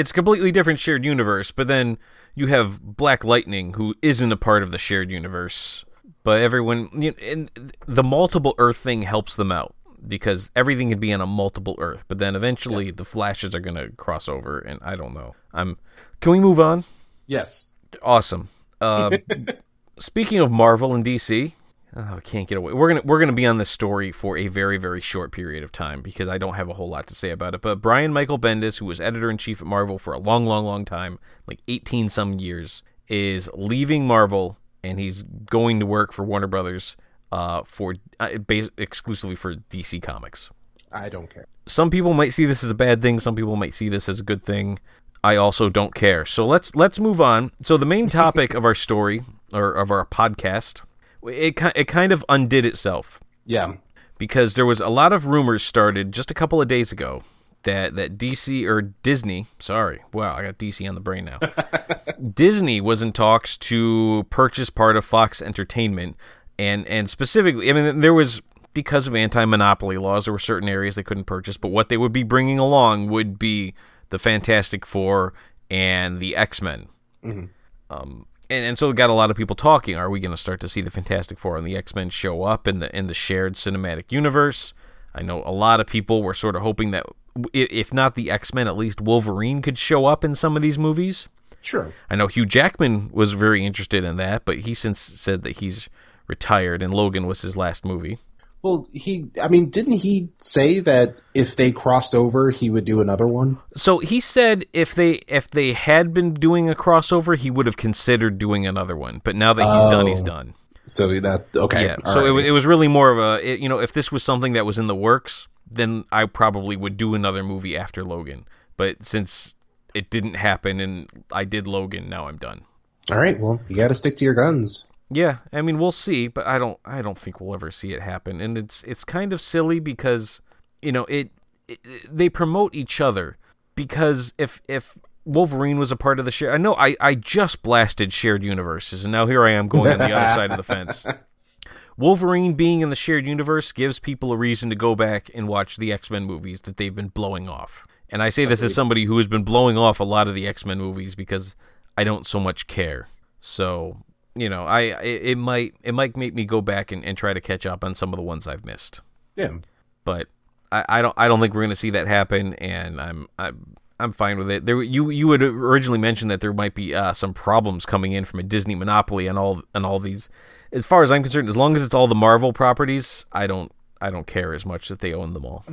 Speaker 1: it's completely different shared universe, but then you have Black Lightning, who isn't a part of the shared universe, but everyone, you know, and the multiple Earth thing helps them out because everything can be on a multiple Earth. But then eventually yeah. the Flashes are gonna cross over, and I don't know. I'm. Can we move on?
Speaker 2: Yes.
Speaker 1: Awesome. Uh, <laughs> speaking of Marvel and DC, Oh, I can't get away. We're gonna we're gonna be on this story for a very very short period of time because I don't have a whole lot to say about it. But Brian Michael Bendis, who was editor in chief at Marvel for a long long long time, like eighteen some years, is leaving Marvel and he's going to work for Warner Brothers uh, for uh, base, exclusively for DC Comics.
Speaker 2: I don't care.
Speaker 1: Some people might see this as a bad thing. Some people might see this as a good thing. I also don't care. So let's let's move on. So the main topic <laughs> of our story or of our podcast it it kind of undid itself.
Speaker 2: Yeah,
Speaker 1: because there was a lot of rumors started just a couple of days ago that that DC or Disney, sorry, wow, I got DC on the brain now. <laughs> Disney was in talks to purchase part of Fox Entertainment, and and specifically, I mean, there was because of anti-monopoly laws, there were certain areas they couldn't purchase, but what they would be bringing along would be the Fantastic Four and the X Men. Mm-hmm. Um, and, and so it got a lot of people talking. Are we going to start to see the Fantastic Four and the X Men show up in the in the shared cinematic universe? I know a lot of people were sort of hoping that if not the X Men, at least Wolverine could show up in some of these movies.
Speaker 2: Sure.
Speaker 1: I know Hugh Jackman was very interested in that, but he since said that he's retired and Logan was his last movie.
Speaker 2: Well, he, I mean, didn't he say that if they crossed over, he would do another one?
Speaker 1: So he said if they if they had been doing a crossover, he would have considered doing another one. But now that he's oh. done, he's oh. done.
Speaker 2: So that okay.
Speaker 1: Yeah. so it, it, was really more of a it, you know if this was something that was in the works, then I probably would do another movie after Logan. But since it didn't happen and I did Logan, now I'm done.
Speaker 2: All right. Well, you got to stick to your guns.
Speaker 1: Yeah, I mean we'll see, but I don't I don't think we'll ever see it happen. And it's it's kind of silly because you know, it, it they promote each other because if if Wolverine was a part of the share. I know I, I just blasted shared universes, and now here I am going on the other side of the fence. <laughs> Wolverine being in the shared universe gives people a reason to go back and watch the X Men movies that they've been blowing off. And I say this as somebody who has been blowing off a lot of the X Men movies because I don't so much care. So you know, I it, it, might it might make me go back and, and try to catch up on some of the ones I've missed.
Speaker 2: Yeah.
Speaker 1: But I, I don't I don't think we're gonna see that happen and I'm I'm I'm fine with it. There, you you had originally mentioned that there might be uh, some problems coming in from a Disney monopoly and all and all these. As far as I'm concerned, as long as it's all the Marvel properties, I don't I don't care as much that they own them all.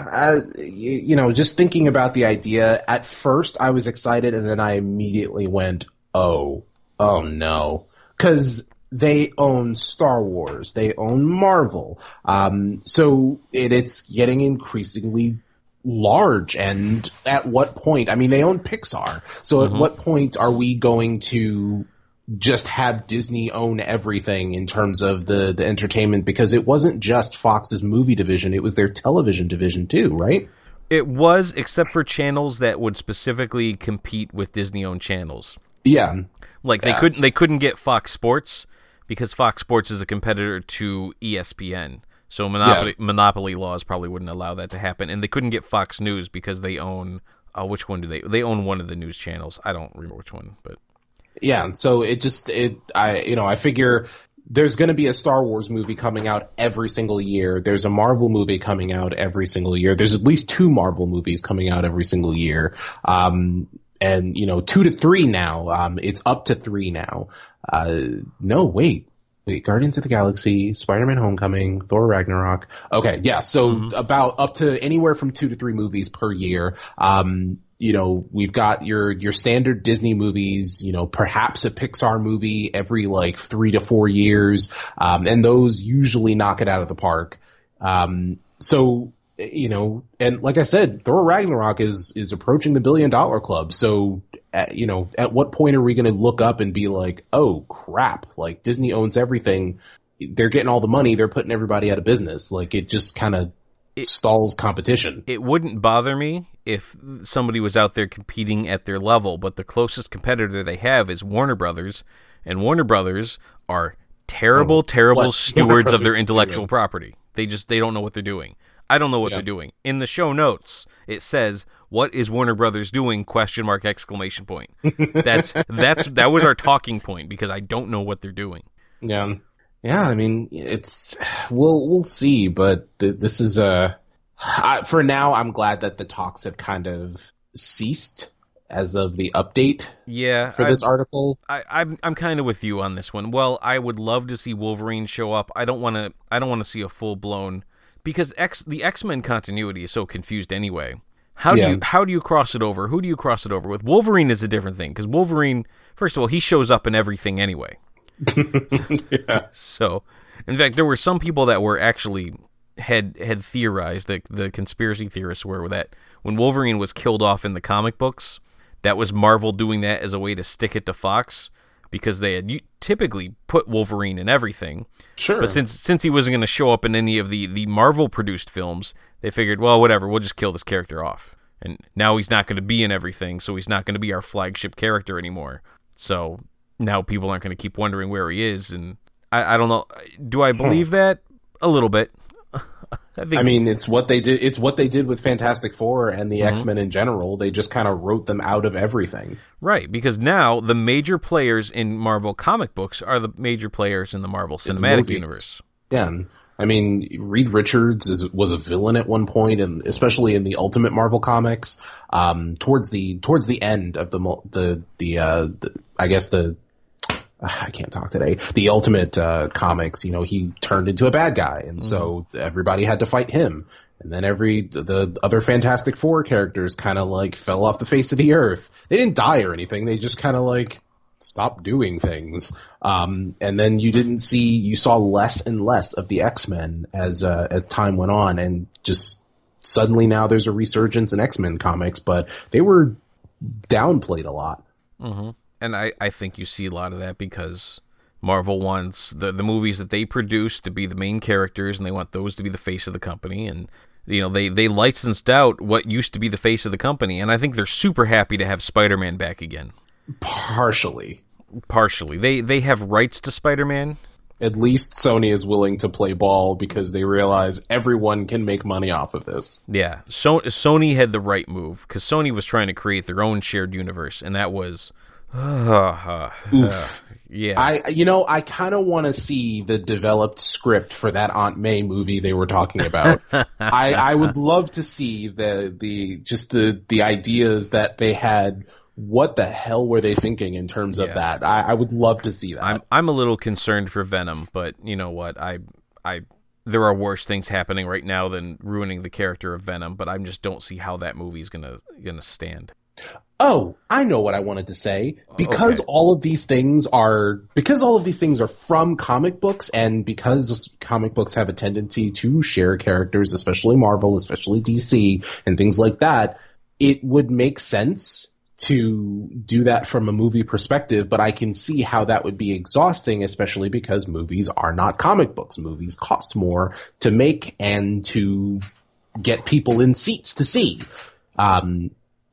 Speaker 2: Uh, you, you know, just thinking about the idea, at first I was excited, and then I immediately went, "Oh, oh no," because they own Star Wars, they own Marvel, um, so it, it's getting increasingly large. And at what point? I mean, they own Pixar, so at what point are we going to just have Disney own everything in terms of the the entertainment because it wasn't just Fox's movie division, it was their television division too, right?
Speaker 1: It was, except for channels that would specifically compete with Disney-owned channels.
Speaker 2: Yeah.
Speaker 1: Like they
Speaker 2: Yes.
Speaker 1: couldn't they couldn't get Fox Sports because Fox Sports is a competitor to ESPN. So monopoly monopoly laws probably wouldn't allow that to happen, and they couldn't get Fox News because they own. Uh, which one do they? They own one of the news channels. I don't remember which one, but
Speaker 2: Yeah, so it just it I you know, I figure there's going to be a Star Wars movie coming out every single year. There's a Marvel movie coming out every single year. There's at least two Marvel movies coming out every single year. Um and you know, 2 to 3 now. Um it's up to 3 now. Uh no, wait. Wait, Guardians of the Galaxy, Spider-Man Homecoming, Thor Ragnarok. Okay, yeah, so about up to anywhere from 2 to 3 movies per year. Um you know, we've got your your standard Disney movies, you know, perhaps a Pixar movie every like three to four years, um, and those usually knock it out of the park. Um, so you know, and like I said, Thor Ragnarok is is approaching the billion dollar club. So at, you know, at what point are we going to look up and be like, oh crap, like Disney owns everything. They're getting all the money. They're putting everybody out of business. Like it just kind of stalls competition.
Speaker 1: it wouldn't bother me if somebody was out there competing at their level. But the closest competitor they have is Warner Brothers, and Warner Brothers are terrible, oh, terrible
Speaker 2: what
Speaker 1: stewards of their intellectual property. They just they don't know what they're doing. I don't know what
Speaker 2: Yeah.
Speaker 1: they're doing. In the show notes, it says, "What is Warner Brothers doing?" Question mark exclamation point. <laughs> That's that's that was our talking point because I don't know what they're doing.
Speaker 2: Yeah, yeah. I mean, it's we'll we'll see, but th- this is a I, for now. I'm glad that the talks have kind of ceased as of the update
Speaker 1: Yeah,
Speaker 2: for
Speaker 1: I-
Speaker 2: this article.
Speaker 1: I, I'm I'm kind of with you on this one. Well, I would love to see Wolverine show up. I don't want to. I don't want to see a full blown because X the X Men continuity is so confused anyway. How do you how do you cross it over? Who do you cross it over with? Wolverine is a different thing because Wolverine, first of all, he shows up in everything anyway. <laughs>
Speaker 2: yeah.
Speaker 1: So, in fact, there were some people that were actually had had theorized that the conspiracy theorists were that when Wolverine was killed off in the comic books, that was Marvel doing that as a way to stick it to Fox because they had typically put Wolverine in everything.
Speaker 2: Sure.
Speaker 1: But since since he wasn't going to show up in any of the the Marvel produced films, they figured, well, whatever, we'll just kill this character off. And now he's not going to be in everything, so he's not going to be our flagship character anymore. So now people aren't going to keep wondering where he is. And I, I don't know. Do I hmm. believe that? A little bit. <laughs> I.
Speaker 2: I mean, it's what they did. It's what they did with Fantastic Four and
Speaker 1: Mm-hmm.
Speaker 2: the X Men in general. They just kind of wrote them out of everything.
Speaker 1: right, because now the major players in Marvel comic books are the major players in the Marvel Cinematic. Universe.
Speaker 2: Yeah. I mean, Reed Richards is, was a villain at one point, and especially in the Ultimate Marvel comics. Um, towards the towards the end of the the the, uh, the I guess the <sighs> I can't talk today. The Ultimate uh, comics, you know, he turned into a bad guy, and so everybody had to fight him. And then every the other Fantastic Four characters kind of like fell off the face of the earth. They didn't die or anything. They just kind of like stopped doing things. Um, and then you didn't see, you saw less and less of the X Men as uh, as time went on, and just suddenly now there's a resurgence in X Men comics, but they were downplayed a lot.
Speaker 1: And I, I think you see a lot of that because Marvel wants the the movies that they produce to be the main characters, and they want those to be the face of the company, and you know they they licensed out what used to be the face of the company, and I think they're super happy to have Spider Man back again.
Speaker 2: Partially,
Speaker 1: Partially, they they have rights to Spider Man.
Speaker 2: at least Sony is willing to play ball because they realize everyone can make money off of this.
Speaker 1: Yeah, so Sony had the right move because Sony was trying to create their own shared universe, and that was Uh,
Speaker 2: Oof.
Speaker 1: yeah.
Speaker 2: I, you know, I kind of want to see the developed script for that Aunt May movie they were talking about. <laughs> I, I would love to see the, the, just the, the ideas that they had. What the hell were they thinking in terms of
Speaker 1: Yeah.
Speaker 2: that? I, I would love to see that.
Speaker 1: I'm I'm a little concerned for Venom, but you know what? I I there are worse things happening right now than ruining the character of Venom, but I just don't see how that movie's gonna gonna stand.
Speaker 2: Oh, I know what I wanted to say. Because
Speaker 1: Okay.
Speaker 2: all of these things are because all of these things are from comic books and because comic books have a tendency to share characters, especially Marvel, especially DC and things like that, it would make sense to do that from a movie perspective, but I can see how that would be exhausting, especially because movies are not comic books. Movies cost more to make and to get people in seats to see. Um,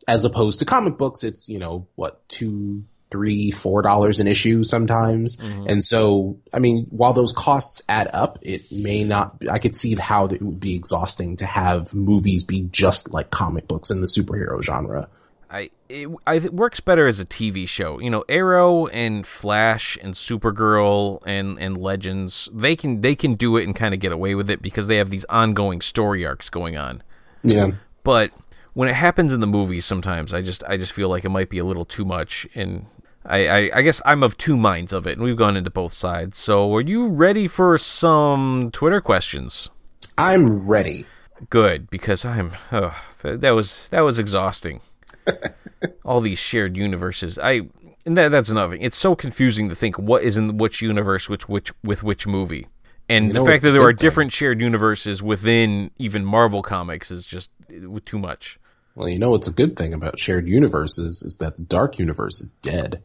Speaker 2: as opposed to comic books, it's you know what two, three, four dollars an issue sometimes, mm-hmm. and so I mean, while those costs add up, it may not. I could see how it would be exhausting to have movies be just like comic books in the superhero genre.
Speaker 1: I it, I it works better as a TV show. You know, Arrow and Flash and Supergirl and and Legends, they can they can do it and kind of get away with it because they have these ongoing story arcs going on.
Speaker 2: Yeah,
Speaker 1: But when it happens in the movies, sometimes I just I just feel like it might be a little too much, and I, I I guess I'm of two minds of it, and we've gone into both sides. So, are you ready for some Twitter questions?
Speaker 2: I'm ready.
Speaker 1: Good, because I'm. Oh, that, that was that was exhausting. <laughs> All these shared universes. I and that, that's another thing. It's so confusing to think what is in which universe, which which with which movie. And
Speaker 2: You
Speaker 1: the
Speaker 2: know,
Speaker 1: fact that there are different shared universes within even Marvel comics is just uh, too much.
Speaker 2: Well, you know what's a good thing about shared universes is that the dark universe is dead.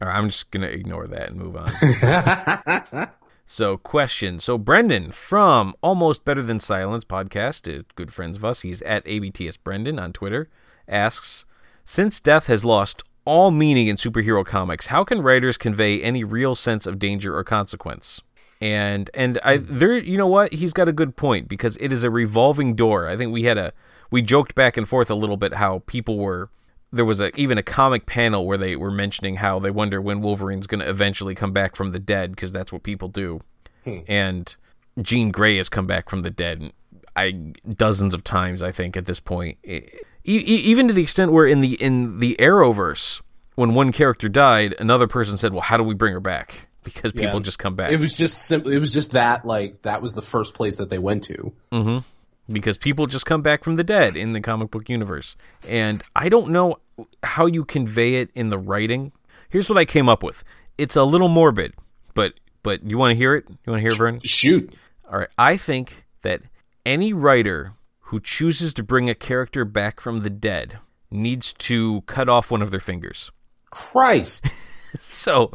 Speaker 1: All right, I'm just gonna ignore that and move on. <laughs> <laughs> so, question. So, Brendan from Almost Better Than Silence podcast, uh, good friends of us. He's at ABTS Brendan on Twitter. Asks, since death has lost all meaning in superhero comics, how can writers convey any real sense of danger or consequence? And and I there, you know what? He's got a good point because it is a revolving door. I think we had a we joked back and forth a little bit how people were there was a even a comic panel where they were mentioning how they wonder when Wolverine's going to eventually come back from the dead because that's what people do. Hmm. And Jean Grey has come back from the dead I dozens of times I think at this point. E- even to the extent where in the in the Arrowverse when one character died, another person said, "Well, how do we bring her back?" Because people
Speaker 2: Yeah.
Speaker 1: just come back.
Speaker 2: It was just simple. It was just that like that was the first place that they went to. Mm-hmm.
Speaker 1: because people just come back from the dead in the comic book universe. And I don't know how you convey it in the writing. Here's what I came up with. It's a little morbid, but but you want to hear it? You want to hear it, Vern?
Speaker 2: Shoot.
Speaker 1: All right. I think that any writer who chooses to bring a character back from the dead needs to cut off one of their fingers.
Speaker 2: Christ. <laughs>
Speaker 1: So,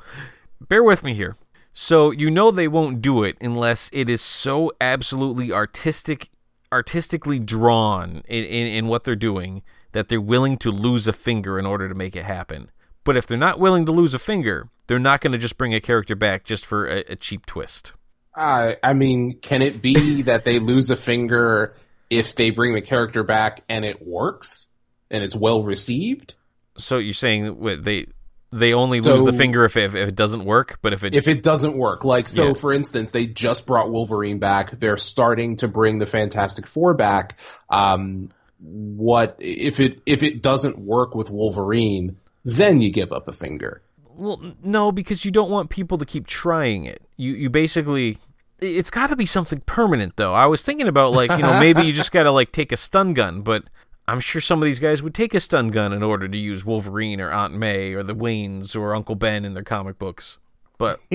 Speaker 1: bear with me here. So, you know they won't do it unless it is so absolutely artistic artistically drawn in, in, in what they're doing that they're willing to lose a finger in order to make it happen. But if they're not willing to lose a finger, they're not going to just bring a character back just for a, a cheap twist.
Speaker 2: Uh, I mean, can it be <laughs> that they lose a finger if they bring the character back and it works and it's well received?
Speaker 1: So you're saying they they only
Speaker 2: So-
Speaker 1: lose the finger if, if if it doesn't work, but if it
Speaker 2: If it doesn't work, like so,
Speaker 1: Yeah.
Speaker 2: for instance, they just brought Wolverine back. They're starting to bring the Fantastic Four back. Um, what if it if it doesn't work with Wolverine? Then you give up a finger.
Speaker 1: Well, no, because you don't want people to keep trying it. You you basically it's got to be something permanent though. I was thinking about like, you know, maybe you just got to like take a stun gun, but I'm sure some of these guys would take a stun gun in order to use Wolverine or Aunt May or the Waynes or Uncle Ben in their comic books. But <laughs>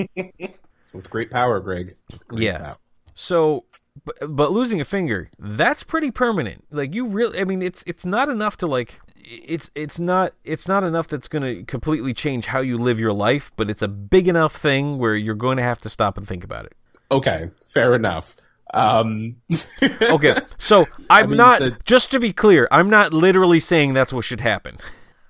Speaker 2: With great power, Greg. Great
Speaker 1: Yeah.
Speaker 2: power.
Speaker 1: So, but, but losing a finger, that's pretty permanent. Like you really, I mean, it's it's not enough to like, it's it's not it's not enough that's going to completely change how you live your life, but it's a big enough thing where you're going to have to stop and think about it.
Speaker 2: Okay, fair enough. Um, <laughs>
Speaker 1: Okay, so I'm
Speaker 2: mean,
Speaker 1: not
Speaker 2: the-
Speaker 1: just to be clear, I'm not literally saying that's what should happen.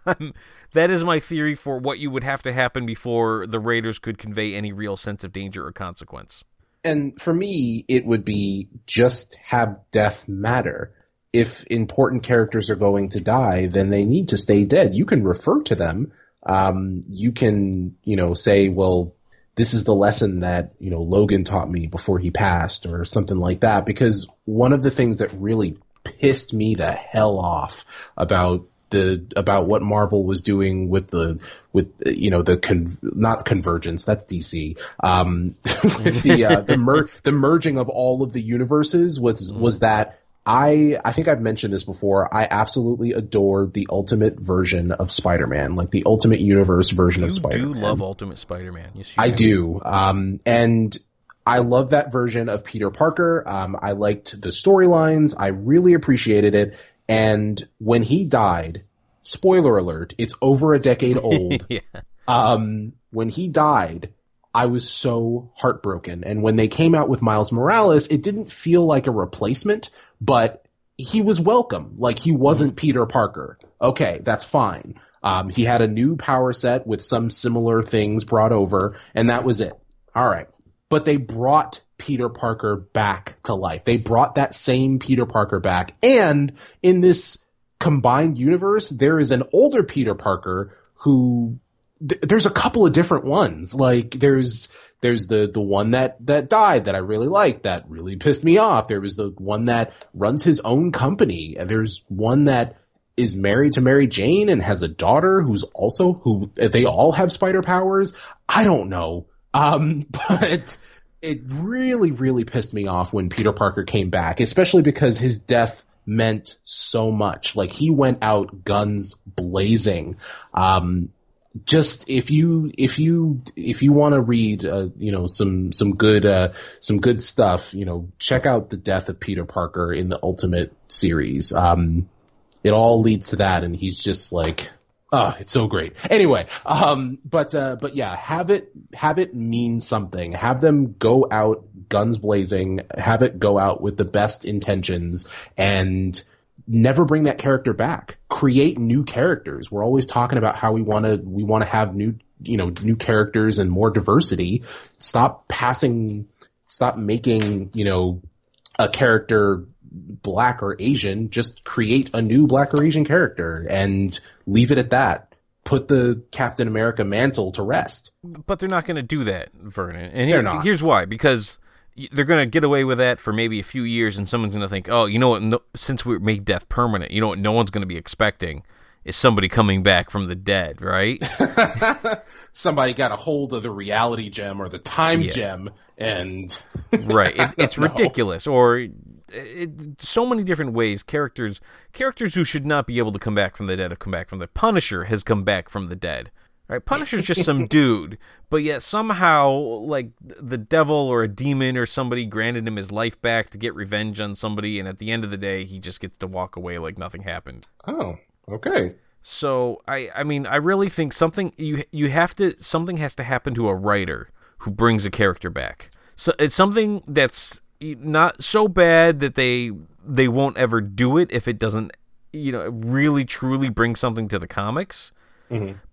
Speaker 1: <laughs> That is my theory for what you would have to happen before the Raiders could convey any real sense of danger or consequence.
Speaker 2: and for me, it would be just have death matter. If important characters are going to die, then they need to stay dead. You can refer to them, um, you can, you know, say, well, this is the lesson that, you know, Logan taught me before he passed or something like that. Because one of the things that really pissed me the hell off about the about what Marvel was doing with the with you know the con, not convergence that's DC um, <laughs> with the uh, the mer- the merging of all of the universes was was that I I think I've mentioned this before. I absolutely adore the ultimate version of Spider-Man, like the ultimate universe version
Speaker 1: you
Speaker 2: of Spider-Man.
Speaker 1: You do love Ultimate Spider-Man. Yes,
Speaker 2: I do. Um, and I love that version of Peter Parker. Um, I liked the storylines. I really appreciated it. And when he died, spoiler alert, it's over a decade <laughs> old.
Speaker 1: yeah.
Speaker 2: Um, when he died, I was so heartbroken. And when they came out with Miles Morales, it didn't feel like a replacement, but he was welcome. Like he wasn't Peter Parker. Okay, that's fine. Um, he had a new power set with some similar things brought over, and that was it. All right. But they brought Peter Parker back to life. They brought that same Peter Parker back. And in this combined universe, there is an older Peter Parker who th- there's a couple of different ones. Like there's there's the the one that that died that I really liked that really pissed me off. There was the one that runs his own company. And there's one that is married to Mary Jane and has a daughter who's also who they all have spider powers. I don't know. Um, <laughs> but it really, really pissed me off when Peter Parker came back, especially because his death meant so much. Like he went out guns blazing. Um, just if you if you if you want to read uh, you know some some good uh, some good stuff you know check out the death of Peter Parker in the Ultimate series. Um, it all leads to that, and he's just like Ah, it's so great. Anyway, um, but uh, but yeah, have it have it mean something. Have them go out guns blazing. Have it go out with the best intentions, and never bring that character back. Create new characters. We're always talking about how we want to we want to have new you know new characters and more diversity. Stop passing. Stop making you know a character black or Asian, just create a new black or Asian character and leave it at that. Put the Captain America mantle to rest.
Speaker 1: But they're not going to do that, Vernon. And
Speaker 2: They're not.
Speaker 1: here's why: because they're going to get away with that for maybe a few years, and someone's going to think, "Oh, you know what? No, since we made death permanent, you know what? No one's going to be expecting is somebody coming back from the dead, right?" <laughs>
Speaker 2: Somebody got a hold of the reality gem or the time
Speaker 1: Yeah.
Speaker 2: gem and <laughs>
Speaker 1: right. It, it's
Speaker 2: know.
Speaker 1: ridiculous. Or it, so many different ways. Characters, characters who should not be able to come back from the dead have come back from the. Punisher has come back from the dead. Right. Punisher's just some <laughs> dude, but yet somehow, like the devil or a demon or somebody granted him his life back to get revenge on somebody, and at the end of the day, he just gets to walk away like nothing happened.
Speaker 2: Oh, okay.
Speaker 1: So I I mean I really think something you you have to something has to happen to a writer who brings a character back. So it's something that's not so bad that they they won't ever do it if it doesn't you know really truly bring something to the comics.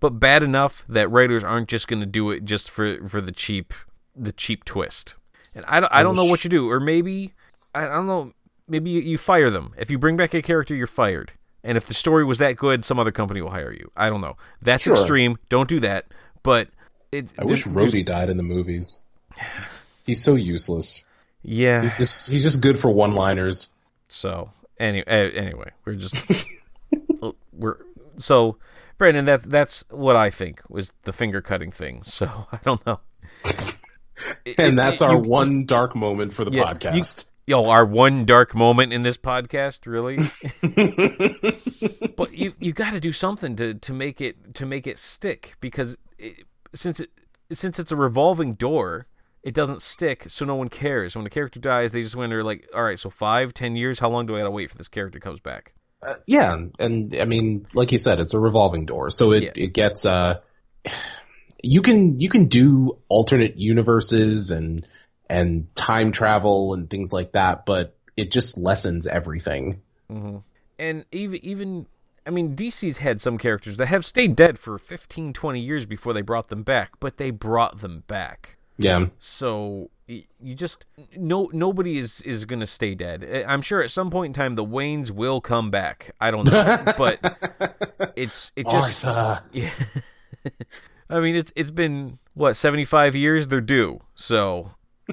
Speaker 1: But bad enough that writers aren't just going to do it just for for the cheap the cheap twist. And I don't, I don't know what you do or maybe I don't know maybe you, you fire them. If you bring back a character you're fired. And if the story was that good, some other company will hire you. I don't know. That's
Speaker 2: Sure.
Speaker 1: extreme. Don't do that. But it.
Speaker 2: I wish Rhodey died in the movies. <sighs> He's so useless.
Speaker 1: Yeah.
Speaker 2: He's just he's just good for one-liners.
Speaker 1: So any, eh, anyway, we're just <laughs> we're so Brandon. That's that's what I think was the finger cutting thing. <laughs> So I don't know. <laughs> It-
Speaker 2: And that's
Speaker 1: it-
Speaker 2: our
Speaker 1: you-
Speaker 2: one dark moment for the
Speaker 1: yeah, you-
Speaker 2: podcast.
Speaker 1: Yo, our one dark moment in this podcast, really. <laughs> but you you got to do something to to make it to make it stick because it, since it since it's a revolving door, it doesn't stick, so no one cares. When a character dies, they just wonder like, all right, so five, ten years, how long do I gotta wait for this character comes back?
Speaker 2: Uh, yeah, and I mean, like you said, it's a revolving door, so it
Speaker 1: Yeah.
Speaker 2: it gets uh, you can you can do alternate universes and and time travel and things like that, but it just lessens everything. Mm-hmm.
Speaker 1: and even even I mean DC's had some characters that have stayed dead for 15 20 years before they brought them back but they brought them back
Speaker 2: Yeah,
Speaker 1: so you just no nobody is is going to stay dead I'm sure at some point in time the Waynes will come back I don't know <laughs> but it's it just
Speaker 2: Martha.
Speaker 1: yeah <laughs> I mean, it's it's been what seventy five years. They're due. So.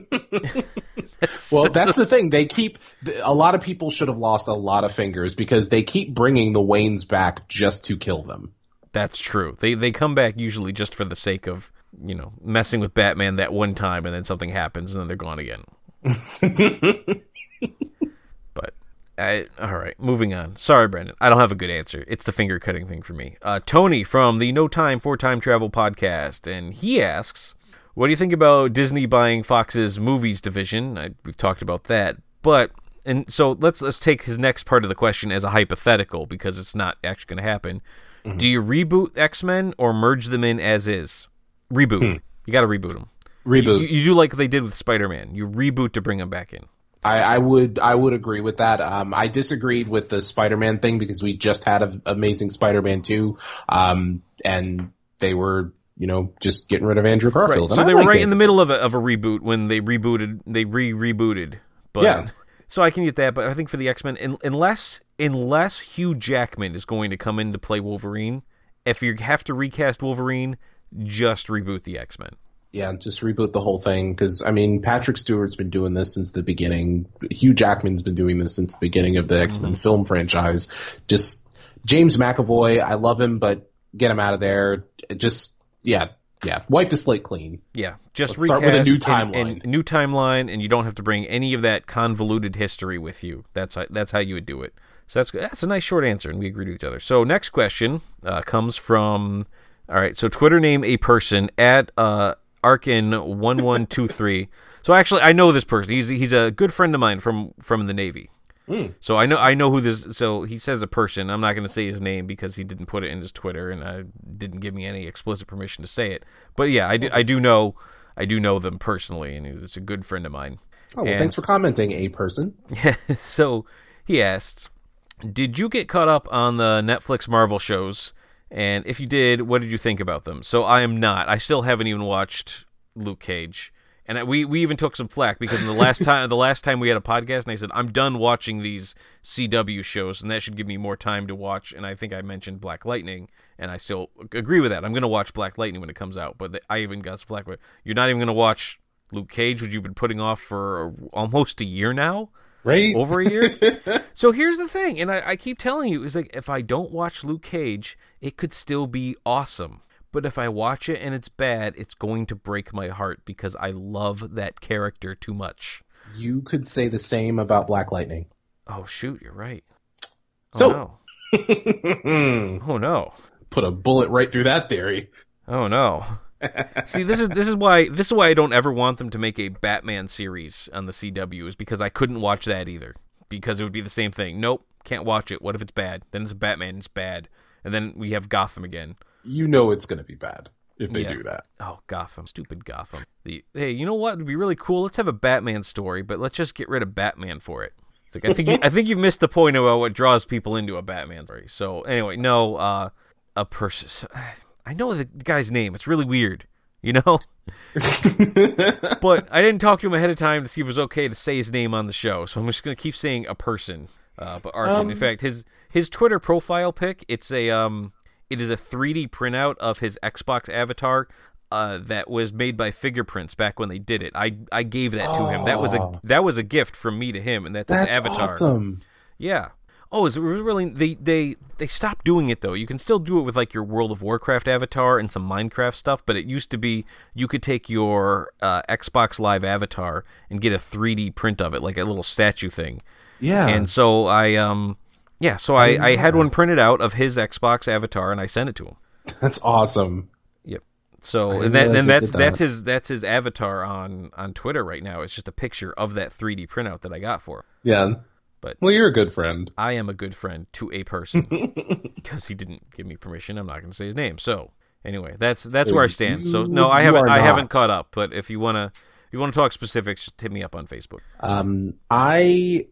Speaker 2: that's, <laughs> well, that's, that's the thing. They keep a lot of people should have lost a lot of fingers because they keep bringing the Waynes back just to kill them.
Speaker 1: That's true. They they come back usually just for the sake of you know messing with Batman that one time, and then something happens, and then they're gone again. <laughs> but I, all right, moving on. Sorry, Brandon. I don't have a good answer. It's the finger cutting thing for me. Uh, Tony from the No Time for Time Travel podcast, and he asks, "What do you think about Disney buying Fox's movies division?" I, we've talked about that, but and so let's let's take his next part of the question as a hypothetical because it's not actually going to happen. Mm-hmm. Do you reboot X Men or merge them in as is? Reboot. Hmm. You got to reboot them.
Speaker 2: Reboot.
Speaker 1: You, you, do like they did with Spider Man. You reboot to bring them back in.
Speaker 2: I, I, would I would agree with that. Um, I disagreed with the Spider Man thing because we just had an Amazing Spider Man two, um, and they were you know just getting rid of Andrew Garfield.
Speaker 1: Right. So they were right Andrew. in the middle of a of a reboot when they rebooted. They re rebooted. But, yeah. So I can get that, but I think for the X Men, unless unless Hugh Jackman is going to come in to play Wolverine, if you have to recast Wolverine, just reboot the X Men.
Speaker 2: Yeah, just reboot the whole thing because I mean Patrick Stewart's been doing this since the beginning. Hugh Jackman's been doing this since the beginning of the X Men mm-hmm. film franchise. Just James McAvoy, I love him, but get him out of there. Just yeah, yeah, wipe the slate clean.
Speaker 1: Yeah, just Let's start with a new timeline. And, and new timeline, and you don't have to bring any of that convoluted history with you. That's that's how you would do it. So that's that's a nice short answer, and we agree with each other. So next question uh, comes from all right. So Twitter name a person at uh, Arkin one one two three. <laughs> So actually, I know this person. He's he's a good friend of mine from from the Navy. Mm. So I know I know who this. So he says a person. I'm not going to say his name because he didn't put it in his Twitter and I didn't give me any explicit permission to say it. But yeah, I do, I do know I do know them personally, and it's a good friend of mine.
Speaker 2: Oh well, and, thanks for commenting, a person.
Speaker 1: Yeah. <laughs> So he asked, "Did you get caught up on the Netflix Marvel shows?" And if you did, what did you think about them? So I am not. I still haven't even watched Luke Cage. And we, we even took some flack because the last time the last time we had a podcast and I said I'm done watching these CW shows and that should give me more time to watch and I think I mentioned Black Lightning and I still agree with that I'm gonna watch Black Lightning when it comes out but the, I even got some flack with you're not even gonna watch Luke Cage which you've been putting off for almost a year now
Speaker 2: right?
Speaker 1: Over a year. <laughs> so here's the thing, and I, I keep telling you, is like if I don't watch Luke Cage, it could still be awesome. But if I watch it and it's bad, it's going to break my heart because I love that character too much.
Speaker 2: You could say the same about Black Lightning.
Speaker 1: Oh shoot, you're right.
Speaker 2: Oh, so,
Speaker 1: oh no. <laughs> oh no.
Speaker 2: Put a bullet right through that theory.
Speaker 1: Oh no. See, this is this is why this is why I don't ever want them to make a Batman series on the CW is because I couldn't watch that either because it would be the same thing. Nope, can't watch it. What if it's bad? Then it's Batman. It's bad, and then we have Gotham again.
Speaker 2: You know it's going to be bad if they yeah. do that.
Speaker 1: Oh, Gotham, stupid Gotham. The, hey, you know what would be really cool? Let's have a Batman story, but let's just get rid of Batman for it. Like, I think you, I think you've missed the point about what draws people into a Batman story. So anyway, no, uh, a person. I know the guy's name. It's really weird, you know. <laughs> but I didn't talk to him ahead of time to see if it was okay to say his name on the show, so I'm just gonna keep saying a person. Uh, but Arkin, um, in fact, his his Twitter profile pic it's a um it is a 3D printout of his Xbox avatar. Uh, that was made by Figuarts back when they did it. I I gave that to him. That was a that was a gift from me to him, and that's,
Speaker 2: that's
Speaker 1: his avatar.
Speaker 2: Awesome.
Speaker 1: Yeah. Oh, is it really? They they they stopped doing it though. You can still do it with like your World of Warcraft avatar and some Minecraft stuff, but it used to be you could take your uh, Xbox Live avatar and get a 3D print of it, like a little statue thing.
Speaker 2: Yeah.
Speaker 1: And so I um yeah, so I, I, I had one printed out of his Xbox avatar and I sent it to him.
Speaker 2: That's awesome.
Speaker 1: Yep. So and, that, and that's that. that's his that's his avatar on on Twitter right now. It's just a picture of that 3D printout that I got for. Him.
Speaker 2: Yeah.
Speaker 1: But
Speaker 2: well, you're a good friend.
Speaker 1: I am a good friend to a person <laughs> because he didn't give me permission. I'm not going to say his name. So anyway, that's that's so where I stand. So no, I haven't I haven't caught up. But if you wanna if you want to talk specifics, just hit me up on Facebook.
Speaker 2: Um, I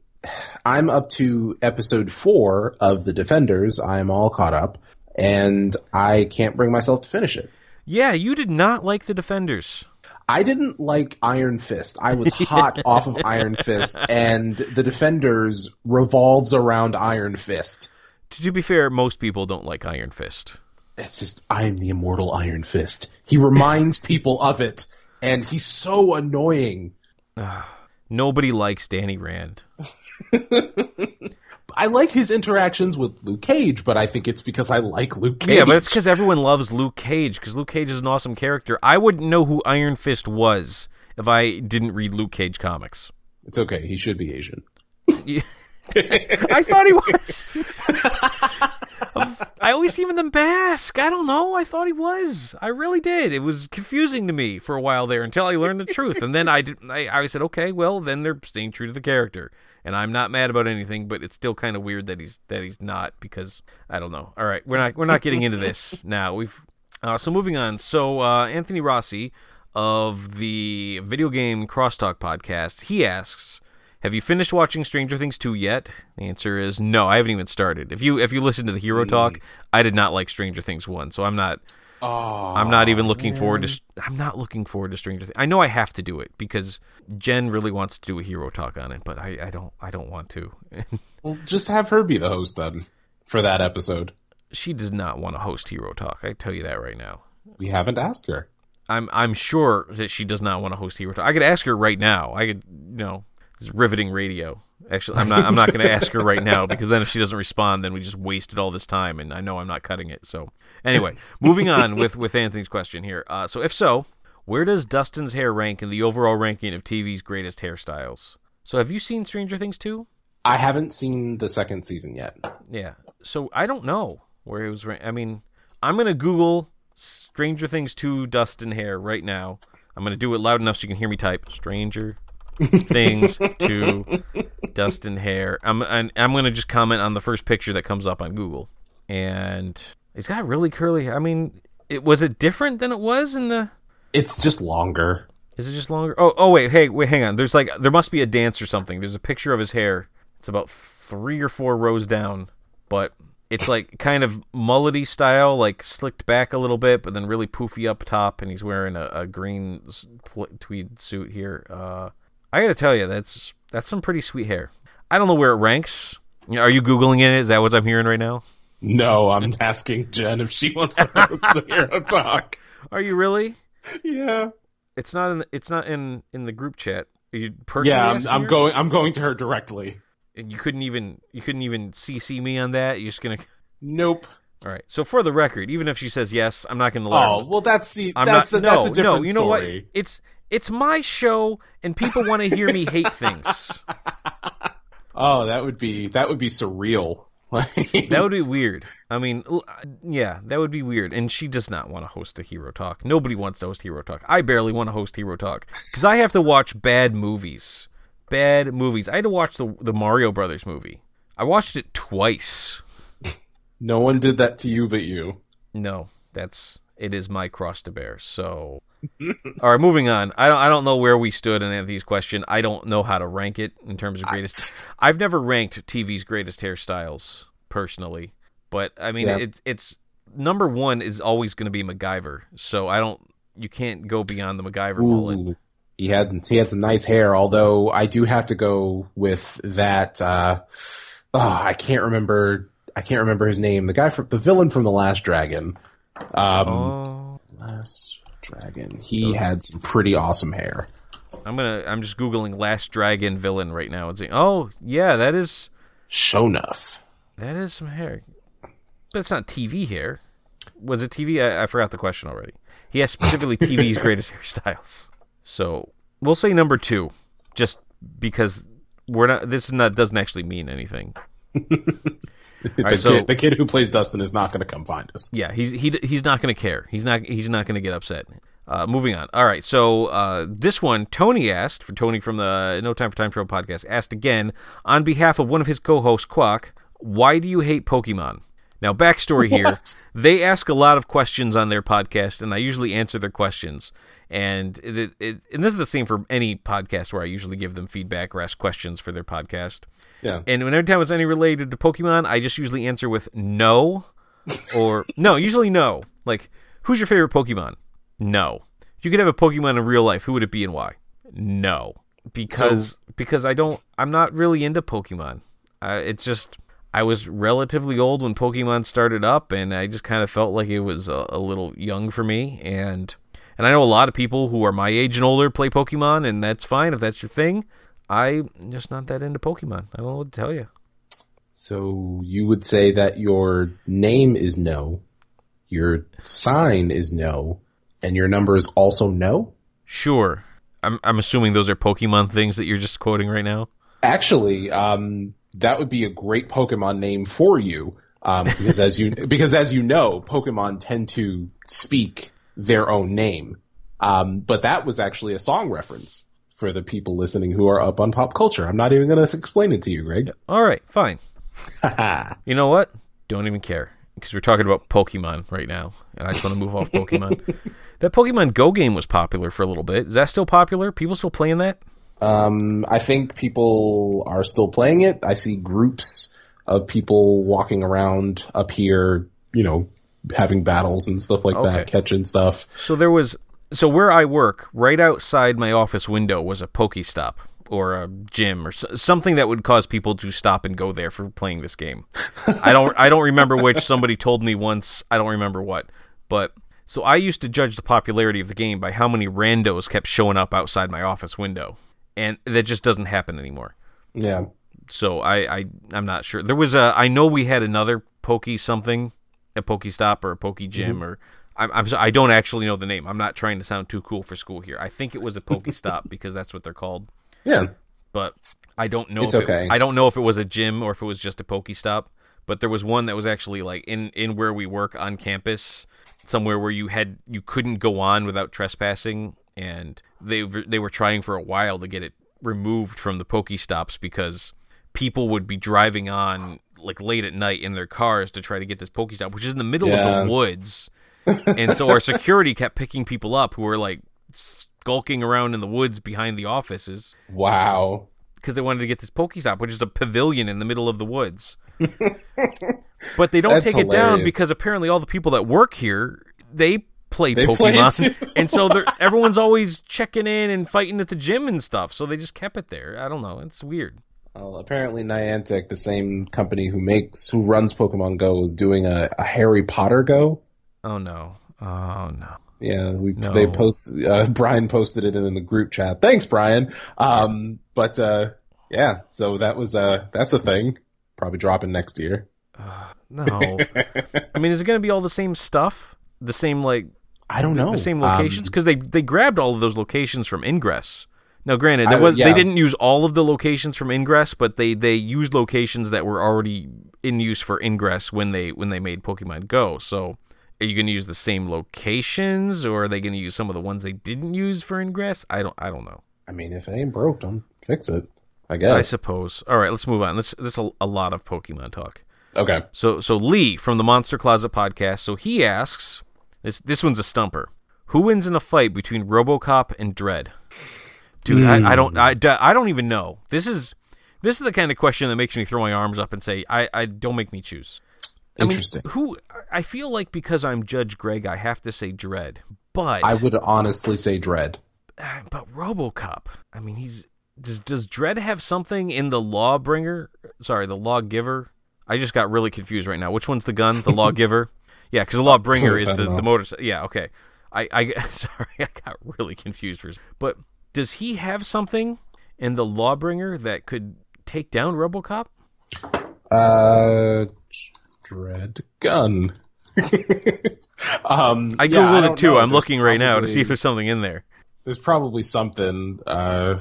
Speaker 2: I'm up to episode four of the Defenders. I'm all caught up, and I can't bring myself to finish it.
Speaker 1: Yeah, you did not like the Defenders.
Speaker 2: I didn't like Iron Fist. I was hot <laughs> off of Iron Fist, and the Defenders revolves around Iron Fist.
Speaker 1: To be fair, most people don't like Iron Fist.
Speaker 2: It's just I'm the immortal Iron Fist. He reminds <laughs> people of it, and he's so annoying.
Speaker 1: Nobody likes Danny Rand. <laughs>
Speaker 2: I like his interactions with Luke Cage, but I think it's because I like Luke Cage.
Speaker 1: Yeah, but it's because everyone loves Luke Cage because Luke Cage is an awesome character. I wouldn't know who Iron Fist was if I didn't read Luke Cage comics.
Speaker 2: it's okay. He should be Asian. <laughs> <laughs>
Speaker 1: I thought he was. I always see him in the mask. I don't know. I thought he was. I really did. It was confusing to me for a while there until I learned the truth, and then I did. I, I said, okay, well, then they're staying true to the character, and I'm not mad about anything. But it's still kind of weird that he's that he's not because I don't know. All right, we're not we're not getting into this <laughs> now. We've uh, so moving on. So uh, Anthony Rossi of the video game crosstalk podcast, he asks. Have you finished watching Stranger Things 2 yet? The answer is no, I haven't even started. If you if you listen to the Hero hmm. Talk, I did not like Stranger Things 1, so I'm not
Speaker 2: Oh,
Speaker 1: I'm not even looking forward to I'm not looking forward to Stranger Things. I know I have to do it because Jen really wants to do a Hero Talk on it, but I, I don't I don't want to. <laughs>
Speaker 2: Well, just have her be the host then for that episode.
Speaker 1: she does not want to host Hero Talk. I tell you that right now.
Speaker 2: We haven't asked her.
Speaker 1: I'm I'm sure that she does not want to host Hero Talk. I could ask her right now. I could you know it's riveting radio. Actually, I'm not I'm not going to ask her right now because then if she doesn't respond, then we just wasted all this time, and I know I'm not cutting it. So anyway, moving on with with Anthony's question here. Uh, so if so, where does Dustin's hair rank in the overall ranking of TV's greatest hairstyles? So have you seen Stranger Things 2?
Speaker 2: I haven't seen the second season yet.
Speaker 1: Yeah. So I don't know where it was. Ran- I mean, I'm gonna Google Stranger Things 2 Dustin hair right now. I'm gonna do it loud enough so you can hear me type Stranger Things 2 Dustin hair. I'm and I'm gonna just comment on the first picture that comes up on Google, and he's got really curly. I mean, it was it different than it was in the.
Speaker 2: It's just longer.
Speaker 1: Is it just longer? Oh, oh wait, hey, wait, hang on. There's like there must be a dance or something. There's a picture of his hair. It's about three or four rows down, but it's like kind of mullety style, like slicked back a little bit, but then really poofy up top. And he's wearing a, a green tweed suit here. Uh, I gotta tell you, that's that's some pretty sweet hair. I don't know where it ranks. Are you googling it? Is that what I'm hearing right now?
Speaker 2: No, I'm <laughs> asking Jen if she wants to <laughs> host the Hero Talk.
Speaker 1: Are you really?
Speaker 2: Yeah.
Speaker 1: It's not in. The, it's not in in the group chat. Are you personally?
Speaker 2: Yeah, I'm, I'm going. I'm going to her directly.
Speaker 1: And you couldn't even you couldn't even CC me on that. You're just gonna.
Speaker 2: Nope.
Speaker 1: All right. So for the record, even if she says yes, I'm not gonna let
Speaker 2: Oh well, that's the
Speaker 1: I'm
Speaker 2: that's
Speaker 1: not.
Speaker 2: a,
Speaker 1: no,
Speaker 2: that's a different
Speaker 1: no. You know
Speaker 2: story.
Speaker 1: what? It's it's my show, and people want to hear me hate things. <laughs>
Speaker 2: Oh, that would be that would be surreal. <laughs>
Speaker 1: That would be weird. I mean, uh, yeah, that would be weird. And she does not want to host a hero talk. Nobody wants to host hero talk. I barely want to host hero talk because I have to watch bad movies. Bad movies. I had to watch the the Mario Brothers movie. I watched it twice. <laughs>
Speaker 2: no one did that to you but you.
Speaker 1: No, that's it is my cross to bear. So, <laughs> all right, moving on. I don't I don't know where we stood in Anthony's question. I don't know how to rank it in terms of greatest. I've never ranked TV's greatest hairstyles personally, but I mean
Speaker 2: Yeah.
Speaker 1: it's it's number one is always going to be MacGyver. So I don't you can't go beyond the MacGyver.
Speaker 2: Ooh, he had he had some nice hair. Although I do have to go with that. Uh, oh, I can't remember. I can't remember his name. The guy from the villain from the Last Dragon. Um,
Speaker 1: Oh,
Speaker 2: Last Dragon. He had some pretty awesome hair.
Speaker 1: I'm gonna I'm just googling Last Dragon villain right now and saying, oh yeah, that is
Speaker 2: Sho'nuff.
Speaker 1: That is some hair. But it's not TV hair. Was it TV? I, I forgot the question already. He has specifically <laughs> TV's greatest hairstyles. So we'll say number two, just because we're not. This is not doesn't actually mean anything. <laughs>
Speaker 2: the,
Speaker 1: right, so-
Speaker 2: kid, the kid who plays Dustin is not going to come find us.
Speaker 1: Yeah, he's he he's not going to care. He's not he's not going to get upset. Uh, moving on. All right, so uh, this one Tony asked for Tony from the No Time for Time Travel podcast asked again on behalf of one of his co-hosts, Quack. Why do you hate Pokemon? Now, backstory here: <laughs>
Speaker 2: What?
Speaker 1: they ask a lot of questions on their podcast, and I usually answer their questions. And it, it, and this is the same for any podcast where I usually give them feedback or ask questions for their podcast.
Speaker 2: Yeah.
Speaker 1: And whenever time it's any related to Pokemon, I just usually answer with no or <laughs> no, usually no. Like, who's your favorite Pokemon? No. If you could have a Pokemon in real life, who would it be and why? No. Because because I don't I'm not really into Pokemon. Uh, it's just I was relatively old when Pokemon started up, and I just kind of felt like it was a, a little young for me. And and I know a lot of people who are my age and older play Pokemon, and that's fine if that's your thing. I'm just not that into Pokemon. I don't know what to tell you.
Speaker 2: So you would say that your name is no, your sign is no, and your number is also no?
Speaker 1: Sure. I'm I'm assuming those are Pokemon things that you're just quoting right now.
Speaker 2: Actually, um, that would be a great Pokemon name for you, um, because as you <laughs> because as you know, Pokemon tend to speak their own name. Um, but that was actually a song reference for the people listening who are up on pop culture. I'm not even going to explain it to you, Greg.
Speaker 1: All right, fine. <laughs> you know what? Don't even care because we're talking about Pokemon right now, and I just want to move off Pokemon. <laughs> that Pokemon Go game was popular for a little bit. Is that still popular? People still playing that?
Speaker 2: Um, I think people are still playing it. I see groups of people walking around up here, you know, having battles and stuff like
Speaker 1: Okay.
Speaker 2: that, catching stuff.
Speaker 1: So there was so where I work, right outside my office window was a Pokestop or a gym or something that would cause people to stop and go there for playing this game. <laughs> I don't I don't remember which somebody told me once, I don't remember what. But so I used to judge the popularity of the game by how many randos kept showing up outside my office window. And that just doesn't happen anymore.
Speaker 2: Yeah.
Speaker 1: So I, I I'm not sure. There was a I know we had another Poke something, a Pokestop or a Poke Gym mm-hmm. or I'm, I'm so- I don't actually know the name. I'm not trying to sound too cool for school here. I think it was a Pokestop <laughs> because that's what they're called.
Speaker 2: Yeah.
Speaker 1: But I don't know.
Speaker 2: It's
Speaker 1: if
Speaker 2: okay.
Speaker 1: It, I don't know if it was a gym or if it was just a Pokestop. But there was one that was actually like in in where we work on campus, somewhere where you had you couldn't go on without trespassing, and they they were trying for a while to get it removed from the Pokestops because people would be driving on like late at night in their cars to try to get this Pokestop, which is in the middle
Speaker 2: Yeah.
Speaker 1: of the woods. <laughs> and so our security kept picking people up who were like skulking around in the woods behind the offices
Speaker 2: Wow.
Speaker 1: because they wanted to get this Pokestop, which is a pavilion in the middle of the woods. <laughs> but they don't
Speaker 2: That's
Speaker 1: take it down because apparently all the people that work here they play
Speaker 2: They
Speaker 1: Pokemon,
Speaker 2: too. <laughs>
Speaker 1: and so everyone's always checking in and fighting at the gym and stuff. So they just kept it there. I don't know. It's weird.
Speaker 2: Well, apparently Niantic, the same company who makes who runs Pokemon Go, is doing a, a Harry Potter Go.
Speaker 1: Oh no. Oh no.
Speaker 2: Yeah, we
Speaker 1: No.
Speaker 2: they post. Uh, <laughs> Brian posted it in the group chat. Thanks, Brian. Um, but uh, yeah, so that was uh, that's a thing. Probably dropping next year. <sighs>
Speaker 1: No. I mean, is it going to be all the same stuff? The same like
Speaker 2: I don't know
Speaker 1: the same
Speaker 2: Um,
Speaker 1: locations because they they grabbed all of those locations from Ingress. Now, granted, there was
Speaker 2: yeah.
Speaker 1: they didn't use all of the locations from Ingress, but they they used locations that were already in use for Ingress when they when they made Pokemon Go. So, are you going to use the same locations, or are they going to use some of the ones they didn't use for Ingress? I don't I don't know.
Speaker 2: I mean, if it ain't broke, don't fix it. I guess.
Speaker 1: I suppose. All right, let's move on. Let's this a, a lot of Pokemon talk.
Speaker 2: Okay.
Speaker 1: So so Lee from the Monster Closet podcast. So he asks this this one's a stumper. Who wins in a fight between RoboCop and Dredd? Dude, I, I don't hmm. I, I don't even know. This is this is the kind of question that makes me throw my arms up and say I, I don't make me choose. I mean,
Speaker 2: Interesting.
Speaker 1: who I feel like because I'm Judge Greg, I have to say Dredd. But
Speaker 2: I would honestly say Dredd.
Speaker 1: Ah, but RoboCop. I mean, he's does does Dredd have something in the Lawbringer? Sorry, the Lawgiver. I just got really confused right now. Which one's the gun? The <laughs> Lawgiver. yeah, because the Lawbringer is the
Speaker 2: don't
Speaker 1: the
Speaker 2: know.
Speaker 1: motor. Yeah, okay. I I <laughs> sorry, I got really confused for. But does he have something in the Lawbringer that could take down RoboCop?
Speaker 2: Uh, Dredd gun. <laughs> um,
Speaker 1: I
Speaker 2: yeah,
Speaker 1: googled
Speaker 2: don't
Speaker 1: it too.
Speaker 2: know.
Speaker 1: I'm
Speaker 2: There's
Speaker 1: looking right now to see if there's something in there.
Speaker 2: there's probably something. Uh,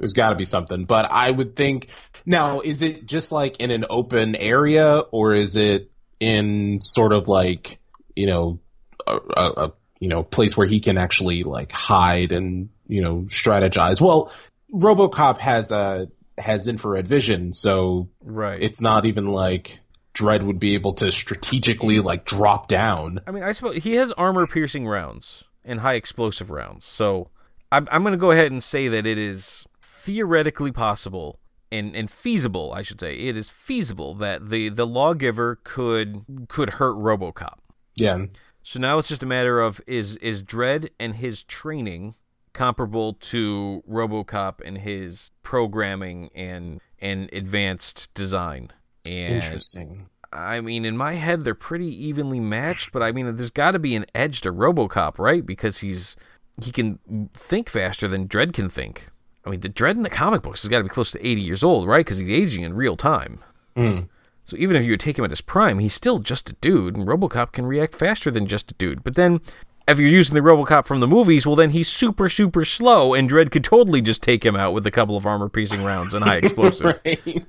Speaker 2: there's got to be something, but I would think now is it just like in an open area or is it in sort of like you know a, a, a you know place where he can actually like hide and you know strategize? Well, RoboCop has a has infrared vision, so
Speaker 1: Right.
Speaker 2: it's not even like Dredd would be able to strategically like drop down.
Speaker 1: I mean, I suppose he has armor piercing rounds and high explosive rounds. So I'm, I'm going to go ahead and say that it is theoretically possible and, and feasible, I should say. It is feasible that the, the lawgiver could could hurt RoboCop.
Speaker 2: Yeah.
Speaker 1: So now it's just a matter of is is Dredd and his training comparable to RoboCop and his programming and and advanced design. And
Speaker 2: Interesting.
Speaker 1: I mean, in my head, they're pretty evenly matched, but I mean, there's got to be an edge to RoboCop, right? Because he's he can think faster than Dredd can think. I mean, the Dredd in the comic books has got to be close to 80 years old, right? Because he's aging in real time.
Speaker 2: Mm.
Speaker 1: So even if you would take him at his prime, he's still just a dude, and RoboCop can react faster than just a dude. But then, if you're using the RoboCop from the movies, well, then he's super, super slow, and Dredd could totally just take him out with a couple of armor-piercing rounds and high <laughs> explosive.
Speaker 2: Right.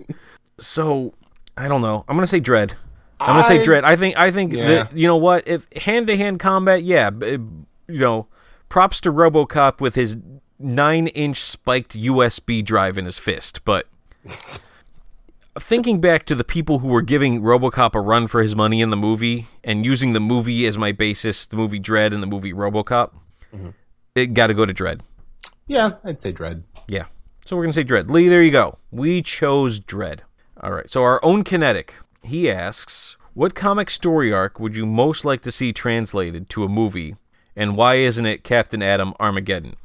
Speaker 1: So I don't know. I'm gonna say Dredd. I'm gonna say Dredd. I think I think
Speaker 2: Yeah.
Speaker 1: that you know what? If hand to hand combat, yeah, b- you know, props to RoboCop with his nine inch spiked USB drive in his fist. But <laughs> thinking back to the people who were giving RoboCop a run for his money in the movie and using the movie as my basis, the movie Dredd and the movie RoboCop, it got to go to Dredd.
Speaker 2: Yeah, I'd say Dredd.
Speaker 1: Yeah. So we're going to say Dredd. Lee, there you go. We chose Dredd. All right. So our own Kinetic, he asks, what comic story arc would you most like to see translated to a movie, and why isn't it Captain Atom Armageddon?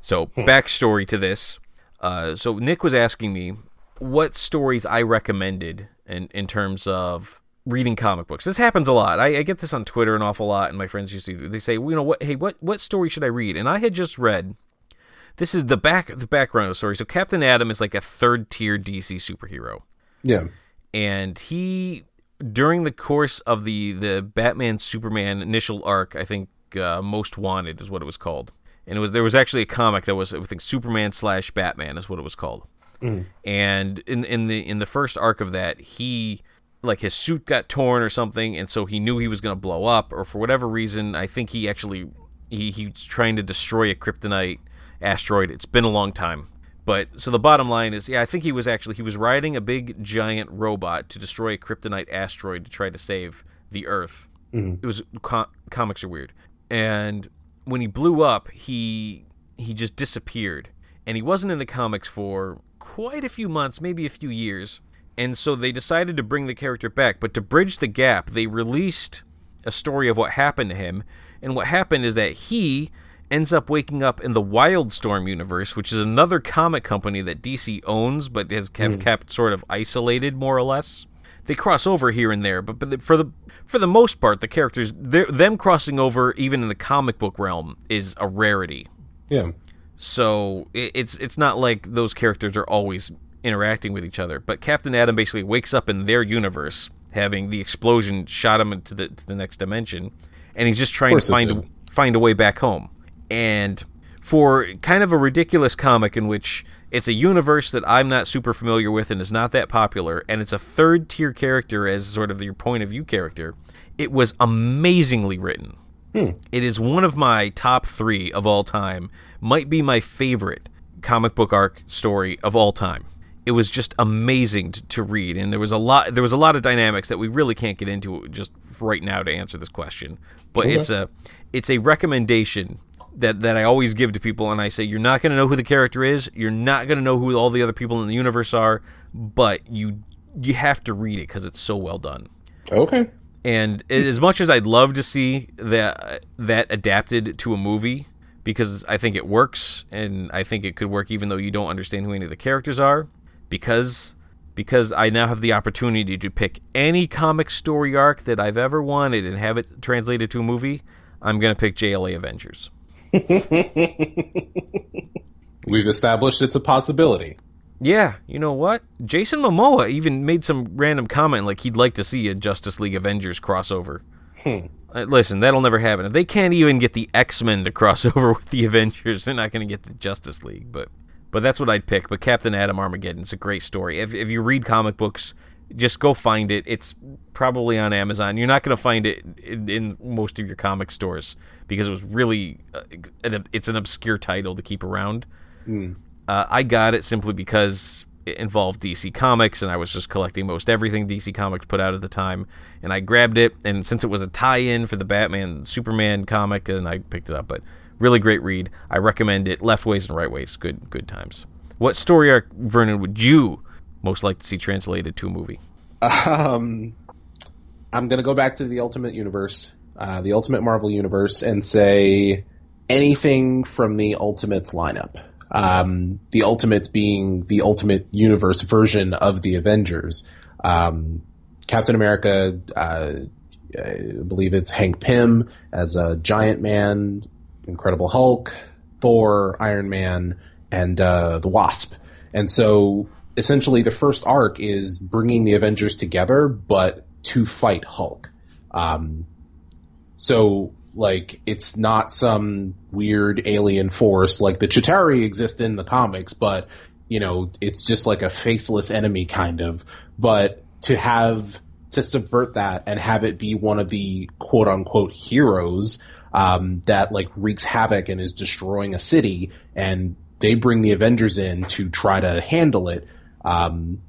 Speaker 1: So backstory to this. Uh, so Nick was asking me what stories I recommended in, in terms of reading comic books. This happens a lot. I, I get this on Twitter an awful lot, and my friends used to. They say, well, you know what? Hey, what what story should I read? And I had just read this is the back the background of the story. So Captain Atom is like a third tier DC superhero,
Speaker 2: Yeah.
Speaker 1: and he during the course of the the Batman Superman initial arc, I think uh, Most Wanted is what it was called, and it was there was actually a comic that was I think Superman slash Batman is what it was called, Mm. and in in the in the first arc of that he like his suit got torn or something and so he knew he was going to blow up or for whatever reason i think he actually he he's trying to destroy a kryptonite asteroid. It's been a long time. But so the bottom line is yeah i think he was actually he was riding a big giant robot to destroy a kryptonite asteroid to try to save the earth. Mm. It was co- comics are weird. And when he blew up he he just disappeared and he wasn't in the comics for quite a few months maybe a few years and so they decided to bring the character back but to bridge the gap they released a story of what happened to him and what happened is that he ends up waking up in the wildstorm universe which is another comic company that dc owns but has have hmm. kept sort of isolated more or less they cross over here and there, but, but for the for the most part, the characters them crossing over, even in the comic book realm, is a rarity.
Speaker 2: Yeah.
Speaker 1: So it, it's it's not like those characters are always interacting with each other. But Captain Atom basically wakes up in their universe, having the explosion shot him into the to the next dimension, and he's just trying to find a, find a way back home. And for kind of a ridiculous comic in which it's a universe that I'm not super familiar with and is not that popular, and it's a third tier character as sort of your point of view character, it was amazingly written. Hmm. It is one of my top three of all time. Might be my favorite comic book arc story of all time. It was just amazing to, to read, and there was a lot. There was a lot of dynamics that we really can't get into just right now to answer this question. But it's a it's a recommendation that that I always give to people, and I say you're not going to know who the character is. You're not going to know who all the other people in the universe are, but you you have to read it because it's so well done.
Speaker 2: Okay.
Speaker 1: And as much as I'd love to see that that adapted to a movie, because I think it works, and I think it could work even though you don't understand who any of the characters are, because because I now have the opportunity to pick any comic story arc that I've ever wanted and have it translated to a movie, I'm gonna pick JLA Avengers. <laughs>
Speaker 2: We've established it's a possibility.
Speaker 1: Yeah, you know what? Jason Momoa even made some random comment like he'd like to see a Justice League Avengers crossover. Uh, listen, that'll never happen. If they can't even get the X Men to cross <laughs> over with the Avengers, they're not going to get the Justice League. But but that's what I'd pick. But Captain Atom Armageddon's a great story. If if you read comic books, just go find it. It's probably on Amazon. You're not going to find it in, in most of your comic stores because it was really uh, it's an obscure title to keep around. Uh, I got it simply because it involved DC Comics, and I was just collecting most everything DC Comics put out at the time. And I grabbed it, and since it was a tie-in for the Batman Superman comic, and I picked it up. But really great read. I recommend it. Left ways and right ways. Good good times. What story arc, Vernon, would you most like to see translated to a movie?
Speaker 2: Um, I'm gonna go back to the Ultimate Universe, uh, the Ultimate Marvel Universe, and say anything from the Ultimates lineup. Um, the Ultimates being the Ultimate Universe version of the Avengers. Um, Captain America, uh, I believe it's Hank Pym as a Giant Man, Incredible Hulk, Thor, Iron Man, and uh, the Wasp. And so essentially the first arc is bringing the Avengers together, but to fight Hulk. Um, so like it's not some weird alien force like the Chitauri exist in the comics, but you know it's just like a faceless enemy kind of. But to have to subvert that and have it be one of the quote unquote heroes um, that like wreaks havoc and is destroying a city, and they bring the Avengers in to try to handle it. Um,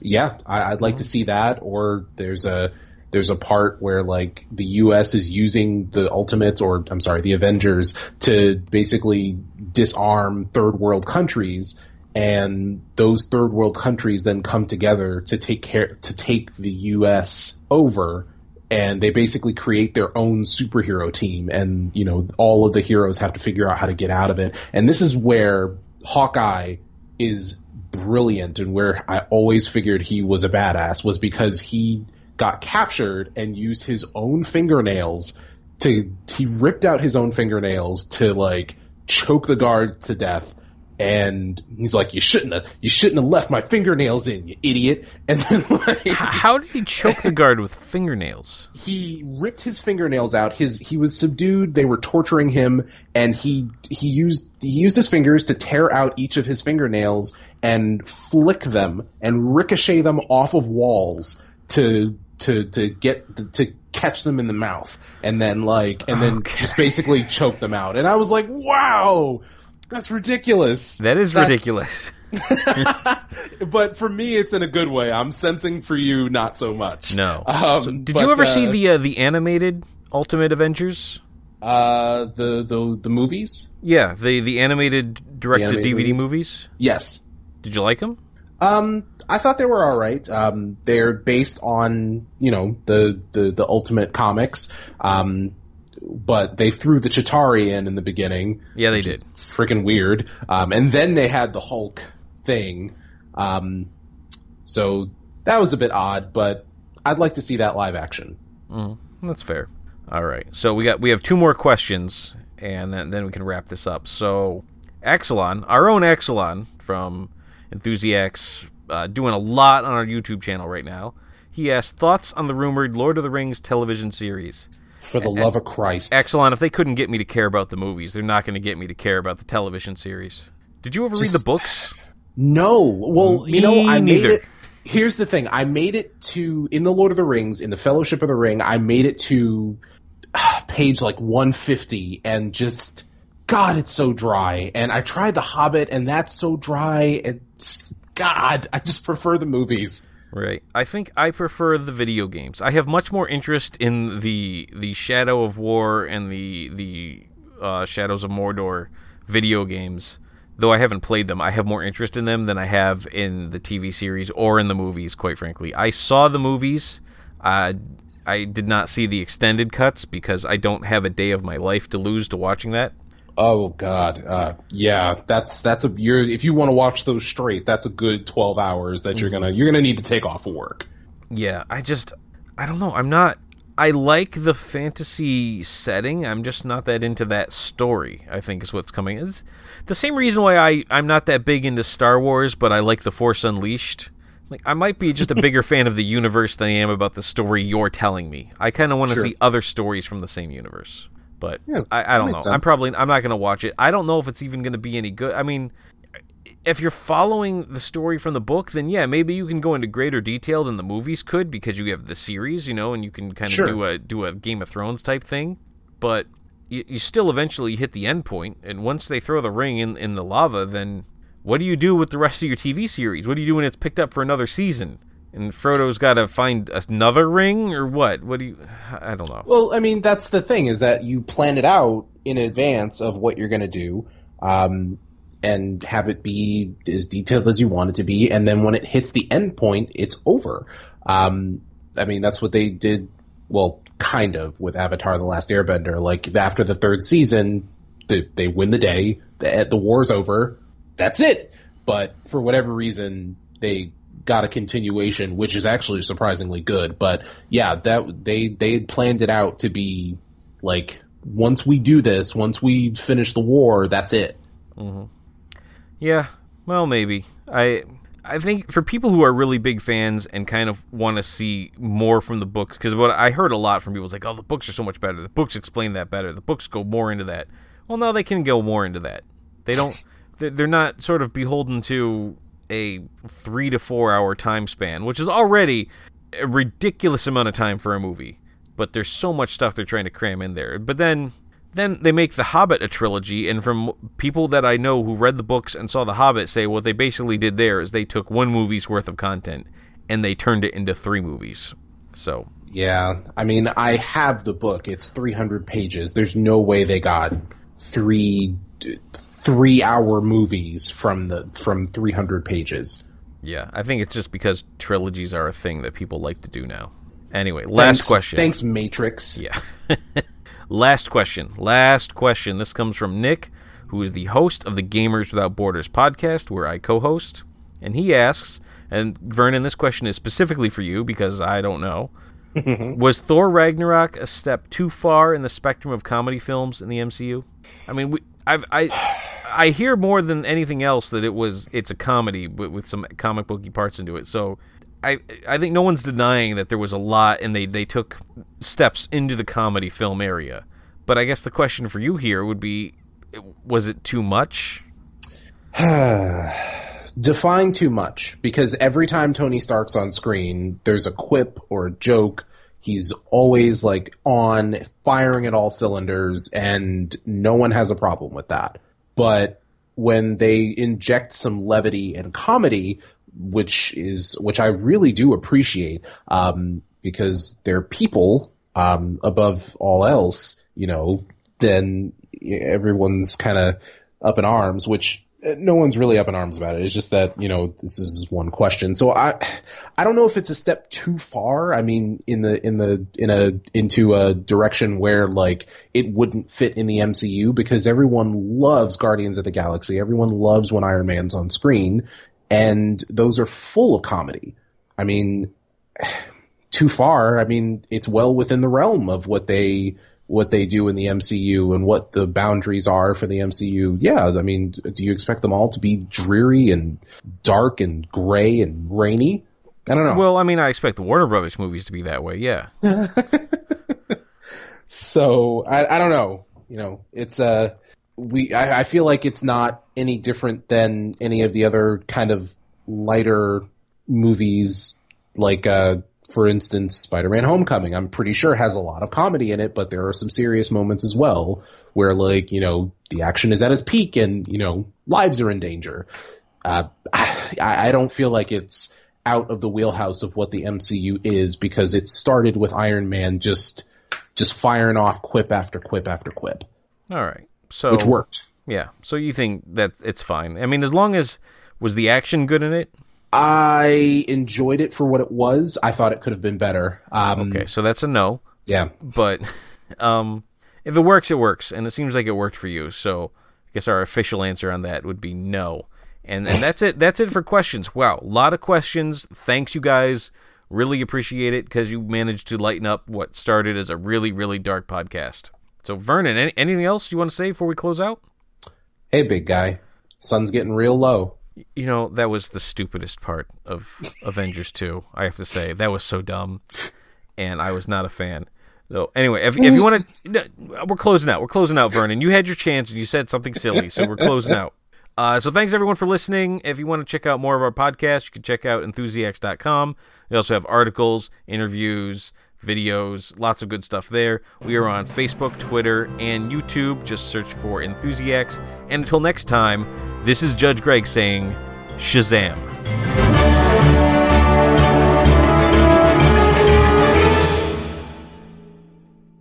Speaker 2: yeah, I, would like to see that. Or there's a there's a part where like the U.S. is using the Ultimates, or I'm sorry, the Avengers, to basically disarm third world countries, and those third world countries then come together to take care to take the U.S. over. And they basically create their own superhero team, and you know all of the heroes have to figure out how to get out of it. And this is where Hawkeye is brilliant, and where I always figured he was a badass was because he got captured and used his own fingernails to he ripped out his own fingernails to like choke the guard to death. And he's like you shouldn't have you shouldn't have left my fingernails in you idiot. <laughs> And then like
Speaker 1: how did he choke the guard with fingernails?
Speaker 2: He ripped his fingernails out. His he was subdued. They were torturing him. And he he used he used his fingers to tear out each of his fingernails and flick them and ricochet them off of walls to to to get to catch them in the mouth and then like and then okay. just basically choke them out. And I was like, wow, that's ridiculous.
Speaker 1: That is
Speaker 2: that's...
Speaker 1: ridiculous. <laughs>
Speaker 2: but for me, it's in a good way. I'm sensing for you, not so much.
Speaker 1: No. Um, so did but, you ever uh, see the uh, the animated Ultimate Avengers?
Speaker 2: Uh, the the the movies.
Speaker 1: Yeah, the the animated direct to DVD movies? movies.
Speaker 2: Yes.
Speaker 1: Did you like them?
Speaker 2: Um, I thought they were all right. Um, they're based on you know the the, the Ultimate comics, um, but they threw the Chitauri in in the beginning.
Speaker 1: Yeah, they did.
Speaker 2: Freaking weird. Um, and then they had the Hulk thing. Um, so that was a bit odd, but I'd like to see that live action.
Speaker 1: Mm, that's fair. All right, so we got we have two more questions, and then then we can wrap this up. So, Exelon, our own Exelon from Enthusiasts uh, doing a lot on our YouTube channel right now. He asked thoughts on the rumored Lord of the Rings television series.
Speaker 2: For the love of Christ.
Speaker 1: Excellent. If they couldn't get me to care about the movies, they're not going to get me to care about the television series. Did you ever Just, read the books?
Speaker 2: No. Well, me you know, I neither. made it. Here's the thing. I made it to in the Lord of the Rings, in the Fellowship of the Ring. I made it to uh, page like 150, and just God, it's so dry. And I tried The Hobbit, and that's so dry. It's God, I just prefer the movies.
Speaker 1: Right. I think I prefer the video games. I have much more interest in the the Shadow of War and the the uh, Shadows of Mordor video games. Though I haven't played them, I have more interest in them than I have in the TV series or in the movies. Quite frankly, I saw the movies. I did not see the extended cuts because I don't have a day of my life to lose to watching that.
Speaker 2: Oh God, uh, yeah, that's that's a you're if you want to watch those straight, that's a good twelve hours that you're gonna you're gonna need to take off of work.
Speaker 1: Yeah, I just I don't know. I'm not. I like the fantasy setting. I'm just not that into that story. I think is what's coming. It's the same reason why I I'm not that big into Star Wars, but I like the Force Unleashed. Like I might be just a bigger fan of the universe than I am about the story you're telling me. I kind of want to sure. see other stories from the same universe. But yeah, I, I don't know. Sense. I'm probably I'm not going to watch it. I don't know if it's even going to be any good. I mean, if you're following the story from the book, then yeah, maybe you can go into greater detail than the movies could because you have the series, you know, and you can kind of sure. do a do a Game of Thrones type thing. But you, you still eventually hit the end point, and once they throw the ring in in the lava, then what do you do with the rest of your TV series? What do you do when it's picked up for another season? And Frodo's got to find another ring or what? What do you? I don't know.
Speaker 2: Well, I mean, that's the thing is that you plan it out in advance of what you're going to do, um, and have it be as detailed as you want it to be, and then when it hits the end point, it's over. Um, I mean, that's what they did. Well, kind of with Avatar: The Last Airbender. Like after the third season, they, they win the day. The, the war's over. That's it. But for whatever reason, they got a continuation, which is actually surprisingly good. But yeah, that they they had planned it out to be like once we do this, once we finish the war, that's it.
Speaker 1: Mm-hmm. Yeah, well, maybe I. I think for people who are really big fans and kind of want to see more from the books, because what I heard a lot from people was like, "Oh, the books are so much better. The books explain that better. The books go more into that." Well, now they can go more into that. They don't. <laughs> They're not sort of beholden to a three to four hour time span, which is already a ridiculous amount of time for a movie. But there's so much stuff they're trying to cram in there. But then then they make The Hobbit a trilogy, and from people that I know who read the books and saw The Hobbit say what they basically did there is they took one movie's worth of content and they turned it into three movies. So.
Speaker 2: Yeah, I mean, I have the book. It's 300 pages. There's no way they got three three hour movies from the from 300 pages.
Speaker 1: Yeah, I think it's just because trilogies are a thing that people like to do now. Anyway, last
Speaker 2: thanks,
Speaker 1: question.
Speaker 2: Thanks, Matrix.
Speaker 1: Yeah. <laughs> last question. Last question. This comes from Nick, who is the host of the Gamers Without Borders podcast, where I co host. And he asks, and Vernon, this question is specifically for you because I don't know. <laughs> was Thor Ragnarok a step too far in the spectrum of comedy films in the MCU? I mean, we, I've, I, I hear more than anything else that it was it's a comedy with, with some comic booky parts into it. So I I think no one's denying that there was a lot and they they took steps into the comedy film area. But I guess the question for you here would be was it too much? <sighs>
Speaker 2: Define too much because every time Tony Stark's on screen, there's a quip or a joke. He's always like on firing at all cylinders and no one has a problem with that. But when they inject some levity and comedy, which is which I really do appreciate um, because they're people um, above all else. You know, then everyone's kind of up in arms, which Uh, no one's really up in arms about it. It's just that you know this is one question. So I, I don't know if it's a step too far. I mean, in the in the in a into a direction where like it wouldn't fit in the MCU because everyone loves Guardians of the Galaxy. Everyone loves when Iron Man's on screen, and those are full of comedy. I mean, <sighs> too far. I mean, it's well within the realm of what they what they do in the MCU and what the boundaries are for the MCU. Yeah, I mean, do you expect them all to be dreary and dark and gray and rainy? I don't know.
Speaker 1: Well, I mean, I expect the Warner Brothers movies to be that way. Yeah. <laughs>
Speaker 2: so I, I don't know. You know, it's uh we I, I feel like it's not any different than any of the other kind of lighter movies like uh for instance, Spider-Man Homecoming, I'm pretty sure has a lot of comedy in it, but there are some serious moments as well where like, you know, the action is at its peak and, you know, lives are in danger. Uh, I, I don't feel like it's out of the wheelhouse of what the MCU is because it started with Iron Man just, just firing off quip after quip after quip.
Speaker 1: All right. So,
Speaker 2: which worked.
Speaker 1: Yeah. So you think that it's fine. I mean, as long as, was the action good in it?
Speaker 2: I enjoyed it for what it was. I thought it could have been better. Um,
Speaker 1: okay, so that's a no.
Speaker 2: Yeah,
Speaker 1: but <laughs> um, if it works, it works, and it seems like it worked for you. So I guess our official answer on that would be no. And and that's it. That's it for questions. Wow, a lot of questions. Thanks, you guys. Really appreciate it because you managed to lighten up what started as a really really dark podcast. So Vernon, any, anything else you want to say before we close out?
Speaker 2: Hey, big guy, sun's getting real low.
Speaker 1: You know, that was the stupidest part of Avengers 2, I have to say. That was so dumb. And I was not a fan. So anyway, if, if you want to, we're closing out. We're closing out, Vernon. You had your chance and you said something silly, so we're closing out. Uh, so thanks everyone for listening. If you want to check out more of our podcast, you can check out enthusiasts.com. We also have articles, interviews, videos, lots of good stuff there. We are on Facebook, Twitter, and YouTube. Just search for Enthusiasts. And until next time, this is Judge Greg saying, Shazam.